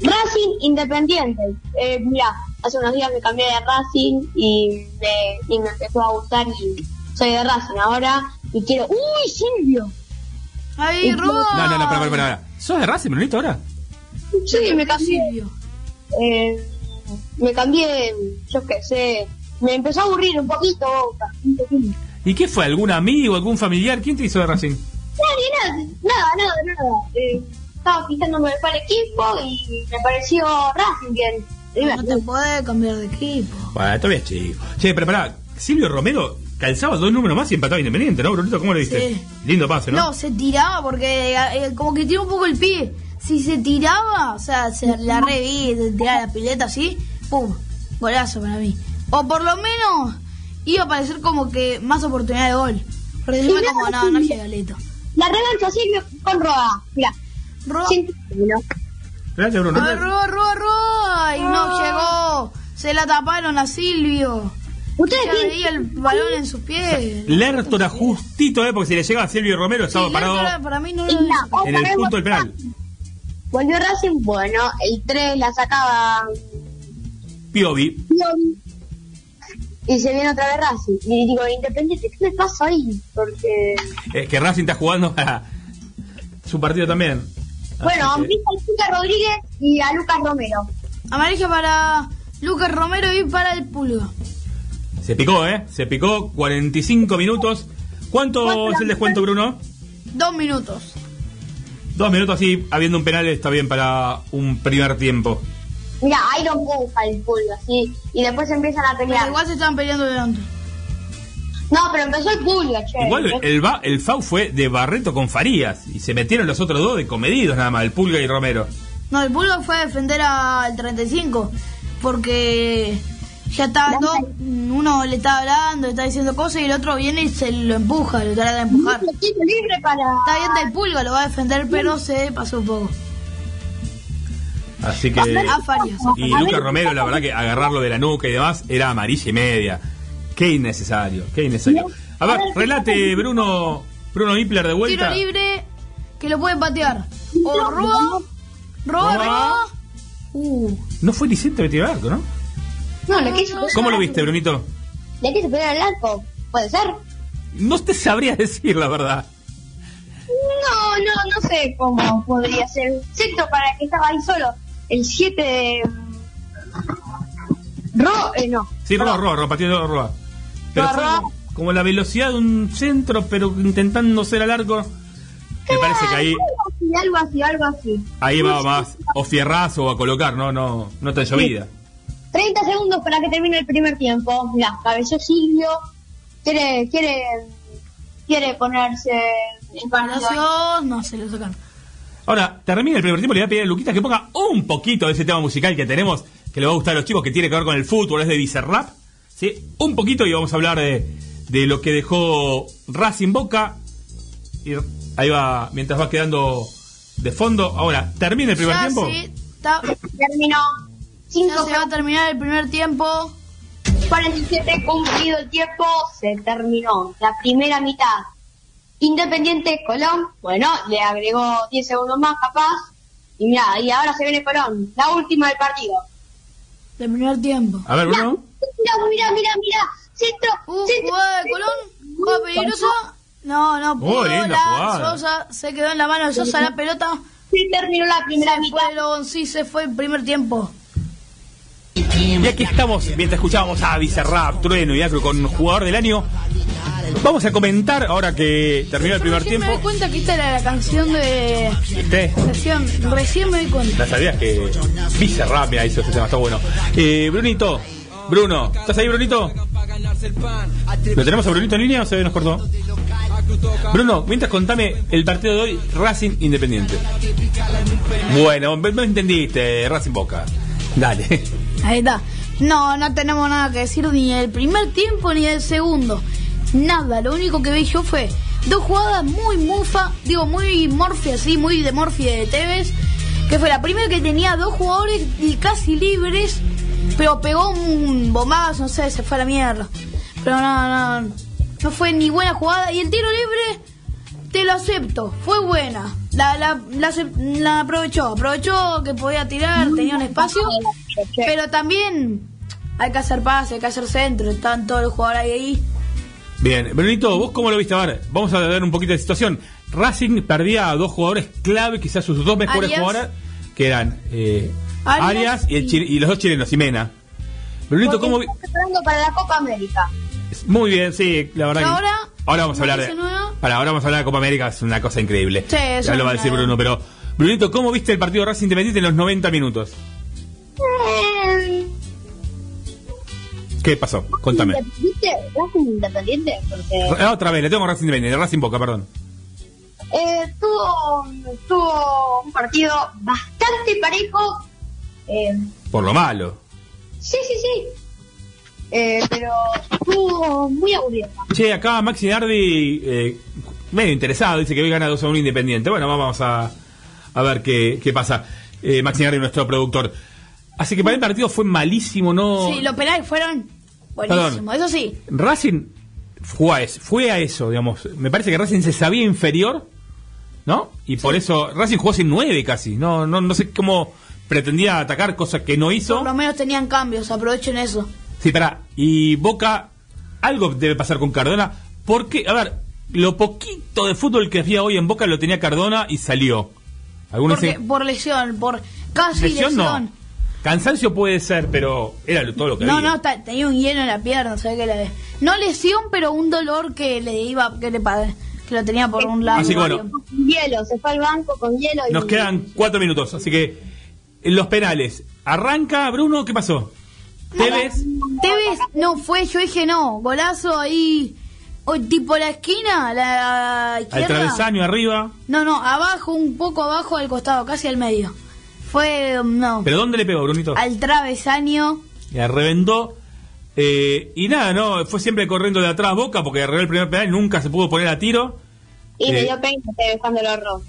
Racing Independiente. Eh, mira, hace unos días me cambié de Racing y me, y me empezó a gustar y soy de Racing ahora y quiero... ¡Uy, Silvio! ¡Ay, Roa! No, no, no, para, para, para. ¿Sos de Racing, Brunito, ahora? Sí, me cambié. Eh, me cambié, yo qué sé. Me empezó a aburrir un poquito. Un poquito. ¿Y qué fue? ¿Algún amigo, algún familiar? ¿Quién te hizo de Racing? Nada, nada, nada, nada, nada. Eh, estaba fijándome para el equipo y me pareció Racing bien. No te puede cambiar de equipo. Bueno, todavía es chico. Che, pero pará, Silvio Romero calzaba dos números más y empataba Independiente, ¿no, Brunito? ¿Cómo lo viste? Sí. Lindo pase, ¿no? No, se tiraba porque eh, como que tira un poco el pie. Si se tiraba, o sea, se la reví, se tiraba la pileta así, pum, golazo para mí. O por lo menos iba a parecer como que más oportunidad de gol. Encima mira, como, no, no llega Leto. La revancha Silvio con Roa. Mira. Roa. Gracias, Bruno. A ver, roba, roba, roba. Y no llegó. Se la taparon a Silvio. Ustedes ya veía el balón en sus pies. Lertora justito, ¿eh? Porque si le llega a Silvio Romero, estaba Sí, parado Lertora para mí no lo en el punto del penal. Volvió Racing, bueno, el 3 la sacaba Piovi. Piovi y se viene otra vez Racing. Y digo, Independiente, ¿qué me pasa ahí? Porque, Es que Racing está jugando su partido también. bueno, Así que- a Lucas Rodríguez y a Lucas Romero. Amarilla para Lucas Romero y para el Pulga. Se picó, ¿eh? Se picó 45 minutos. ¿Cuánto es el descuento, Bruno? Dos minutos. Dos minutos así, habiendo un penal, está bien para un primer tiempo. Mira, Iron empuja el pulga, sí. Y después empiezan a Pero pelear. igual se estaban peleando delante. No, pero empezó el pulga, che. Igual el, va- el FAU fue de Barreto con Farías y se metieron los otros dos de comedidos nada más, el Pulga y Romero. No, el Pulga fue a defender al 35. Porque ya dos. Uno le estaba hablando, le estaba diciendo cosas y el otro viene y se lo empuja, lo trata de empujar. Tiro libre para... Está bien del Pulga, lo va a defender, pero se pasó un poco. Así que. Y Lucas Romero, la verdad que agarrarlo de la nuca y demás era amarilla y media. Qué innecesario, qué innecesario. A ver, relate Bruno, Bruno Hippler de Tiro vuelta. libre que lo pueden patear. O roba, Roba. roba. Uh, No fue Licente metido al arco, ¿no? No, le quiso ¿Cómo lo viste, Brunito? Le quiso pegar al arco. ¿Puede ser? No te sabría decir la verdad. No, no, no sé cómo podría ser. Centro para que estaba ahí solo. El 7 de... Ro, eh, no. Sí, roba, roba, roba, pateó roba. Pero fue como la velocidad de un centro, pero intentando ser al arco. Me parece que ahí, Algo así, algo así. ahí va más o fierrazo o a colocar, no, no, no tan llovida. 30 segundos para que termine el primer tiempo. Mira, cabezó Silvio. Quiere, quiere, quiere ponerse en partido. Palacios, no se lo sacan. Ahora, termina el primer tiempo, le voy a pedir a Luquita que ponga un poquito de ese tema musical que tenemos, que le va a gustar a los chicos, que tiene que ver con el fútbol, es de Bizarrap. ¿sí? Un poquito y vamos a hablar de, de lo que dejó Racing Boca. Y ahí va, mientras va quedando de fondo. Ahora, termina el primer Ya tiempo. sí, está- Terminó. ya se va a terminar el primer tiempo. 47 cumplido el tiempo, se terminó la primera mitad. Independiente Colón, bueno, le agregó 10 segundos más capaz. Y mira, y ahora se viene Colón, la última del partido. Del primer tiempo. A ver, Bruno. Mira, mira, mira, mira, centro, Uh, centro. jugada de Colón, jugada peligrosa. No, no pudo. Oh, la. Sosa se quedó en la mano de Sosa la pelota. Sí, terminó la primera Se mitad. fue Lobón, sí se fue el primer tiempo. Y aquí estamos, mientras escuchábamos a Bizarrap, Trueno y Acro con jugador del año. Vamos a comentar, ahora que terminó el primer Recién me tiempo. di cuenta que esta era la canción de. ¿Viste? Recién, recién me di cuenta. ¿La sabías que Bizarrap mira, hizo ese tema? Está bueno. Eh, Brunito, Bruno, ¿estás ahí, Brunito? ¿Lo tenemos a Brunito en línea o se nos cortó? Bruno, mientras contame el partido de hoy, Racing Independiente. Bueno, me entendiste, Racing Boca. Dale. Ahí está. No, no tenemos nada que decir ni del primer tiempo ni del segundo. Nada, lo único que vi yo fue dos jugadas muy mufa, digo muy morfi así, muy de morfi de Tevez, que fue la primera que tenía dos jugadores y casi libres, pero pegó un bombazo, no sé, se fue a la mierda. Pero no, no, no fue ni buena jugada. Y el tiro libre, te lo acepto, fue buena. La, la, la, aprovechó, aprovechó que podía tirar, tenía un espacio, pero también hay que hacer pase, hay que hacer centro, están todos los jugadores ahí. ahí. Bien, Brunito, ¿vos cómo lo viste? A ver, vamos a ver un poquito de situación. Racing perdía a dos jugadores clave, quizás sus dos mejores Arias. jugadores, que eran eh, Arias Arias y, y los dos chilenos, Jimena. Brunito, Porque ¿cómo vi- preparando para la Copa América. Muy bien, sí, la verdad. Y que- ahora, ahora vamos a hablar de. Para, ahora vamos a hablar de Copa América, es una cosa increíble. Sí, ya lo va a decir Bruno, pero. Brunito, ¿cómo viste el partido Racing Independiente en los 90 minutos? ¿Qué pasó? Contame. ¿Viste? Racing Independiente, porque Ah, Otra vez, le tengo Racing Independiente, Racing Boca, perdón. eh, tuvo, tuvo un partido bastante parejo. Eh, Por lo malo. sí, sí, sí. Eh, pero estuvo muy aburrido. Che, acá Maxi Nardi, eh, medio interesado, dice que hoy gana 2 a 1 Independiente. Bueno, vamos a, a ver qué, qué pasa. Eh, Maxi Nardi, nuestro productor. Así que para el partido fue malísimo, ¿no? Sí, los penales fueron buenísimos, eso sí. Racing fue a, eso, fue a eso, digamos. Me parece que Racing se sabía inferior, ¿no? Y por eso Racing jugó sin 9 casi. No, no, no sé cómo pretendía atacar, cosa que no hizo. Por lo menos tenían cambios, aprovechen eso. Sí, pará. Y Boca, algo debe pasar con Cardona. Porque, a ver, lo poquito de fútbol que hacía hoy en Boca lo tenía Cardona y salió. Algunos Porque, dicen, por lesión, por casi lesión. lesión no. Cansancio puede ser, pero era todo lo que No, había. no, ta- tenía un hielo en la pierna, ¿sabes qué le No lesión, pero un dolor que le iba, que le que lo tenía por un lado. Así que bueno, Hielo, se fue al banco con hielo. Y nos quedan cuatro minutos. Así que, en los penales. Arranca, Bruno, ¿qué pasó? Tevez, Tevez, no fue, yo dije no, golazo ahí, o tipo la esquina, la al travesaño arriba. No, no, abajo, un poco abajo al costado, casi al medio. Fue, no, ¿Pero dónde le pegó, Brunito? al travesaño. La reventó. eh, y nada, no, fue siempre corriendo de atrás Boca porque arregló el primer penal, nunca se pudo poner a tiro. Y Eh, le dio pena Tevez cuando lo ahorró.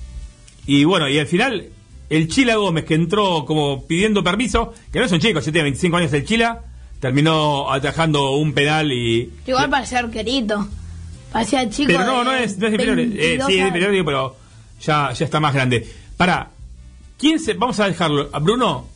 Y bueno, y al final, el Chila Gómez, que entró como pidiendo permiso, que no es un chico, si tiene 25 años el Chila, terminó atajando un penal y. Igual parecía arquerito. Parecía chico. Pero no, no es, no es inferior, eh, 22 sí, es inferior, digo, pero ya, ya está más grande. Para, ¿quién se.? Vamos a dejarlo. ¿A Bruno?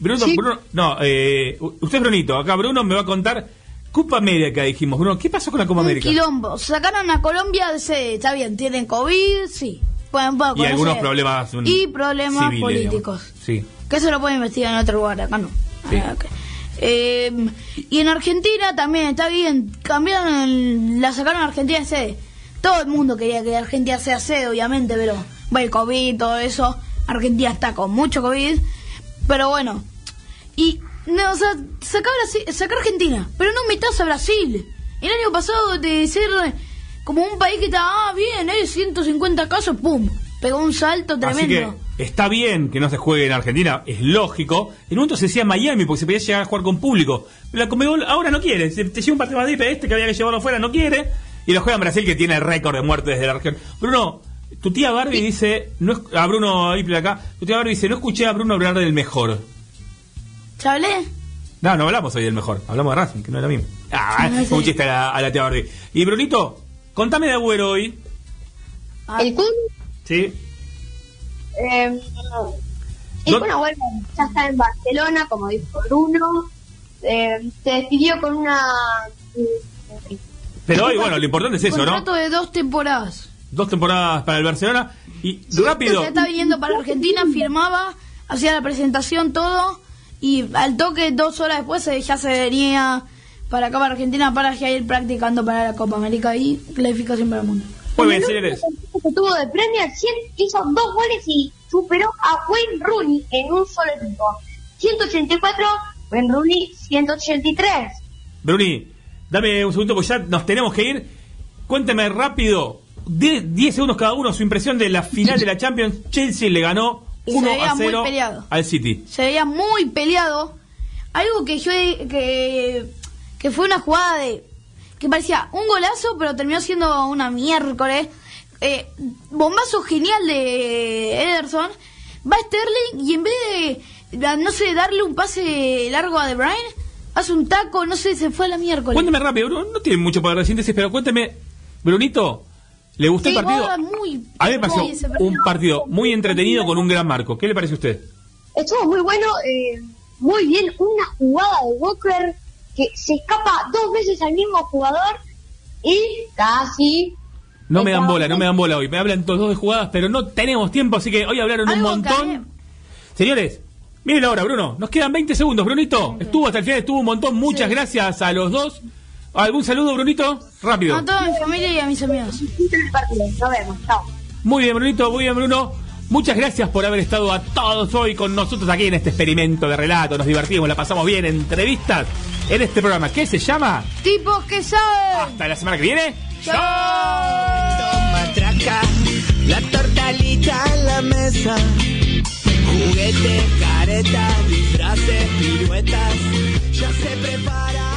Bruno, Sí. Bruno, no, eh, usted es Brunito. Acá Bruno me va a contar. Copa América dijimos. Bruno, ¿qué pasó con la Copa Un América? quilombo. Sacaron a Colombia sede. Está bien, tienen COVID, sí. Pueden, pueden Y algunos problemas. mm, Y problemas civiles, políticos. Sí. Que eso lo pueden investigar en otro lugar, acá no. Sí. Ah. Eh, y en Argentina también está bien. Cambiaron, el- la sacaron a Argentina de sede. Todo el mundo quería que Argentina sea sede, obviamente, pero bueno, el COVID, todo eso. Argentina está con mucho COVID. Pero bueno. Y, no, o sea, saca, Brasil- saca Argentina, pero no metas a Brasil. El año pasado de ser como un país que estaba ah, bien, eh, 150 casos, pum, pegó un salto Así tremendo. que está bien que no se juegue en Argentina, es lógico. En un momento se decía Miami porque se podía llegar a jugar con público. Pero la Conmebol ahora no quiere. Se- te lleva un partido de Madrid, pero este que había que llevarlo afuera no quiere. Y lo juega en Brasil que tiene el récord de muertes desde la región. Bruno, tu tía Barbie dice, no es- a Bruno Iple acá, tu tía Barbie dice, no escuché a Bruno hablar del mejor. ¿Ya hablé? No, no hablamos hoy del mejor, hablamos de Racing, que no lo mismo. Ah, No, un chiste a la, a la tía Barbie. Y Brunito, contame de Agüero hoy. Ah, El Kun, ¿Sí? eh, y ¿Dó- bueno, bueno, ya está en Barcelona, como dijo Bruno. Eh, se despidió con una. Pero hoy, bueno, lo importante es eso, ¿no? Contrato de dos temporadas. Dos temporadas para el Barcelona. Y rápido. Se está viniendo para Argentina, firmaba, hacía la presentación, todo. Y al toque, dos horas después, se- ya se venía para acá, para Argentina, para ya ir practicando para la Copa América y clasificación para el mundo. Muy bien, señores. que tuvo de Premier 100, hizo dos goles y superó a Wayne Rooney en un solo equipo. 184, Wayne Rooney 183. Bruni, dame un segundo porque ya nos tenemos que ir. Cuénteme rápido, 10 segundos cada uno, su impresión de la final de la Champions. Chelsea le ganó Se 1 veía a muy 0 peleado. al City. Se veía muy peleado. Algo que yo que, que fue una jugada de que parecía un golazo, pero terminó siendo una miércoles. Eh, bombazo genial de Ederson. Va Sterling y en vez de, no sé, darle un pase largo a De Bruyne, hace un taco, no sé, se fue a la miércoles. Cuénteme rápido, Bruno, no tiene mucho poder de síntesis, pero cuénteme, Brunito, ¿le gustó Sí, el partido? muy, A mí me pareció un partido muy entretenido con un gran marco. ¿Qué le parece a usted? Estuvo muy bueno, eh, muy bien. Una jugada de Walker que se escapa dos veces al mismo jugador y casi. No me dan bola, no me dan bola hoy. Me hablan todos dos de jugadas, pero no tenemos tiempo, así que hoy hablaron un montón. Señores, miren ahora, Bruno. Nos quedan 20 segundos. Brunito, estuvo hasta el final, estuvo un montón. Muchas gracias a los dos. ¿Algún saludo, Brunito? Rápido. A toda mi familia y a mis amigos. Nos vemos, chao. Muy bien, Brunito, muy bien, Bruno. Muchas gracias por haber estado a todos hoy con nosotros aquí en este experimento de relato. Nos divertimos, la pasamos bien, entrevistas en este programa que se llama Tipos que saben. Hasta la semana que viene. ¡Chao! Matraca, la tortalita en la mesa. Juguete, careta, disfraces, piruetas. Ya se prepara.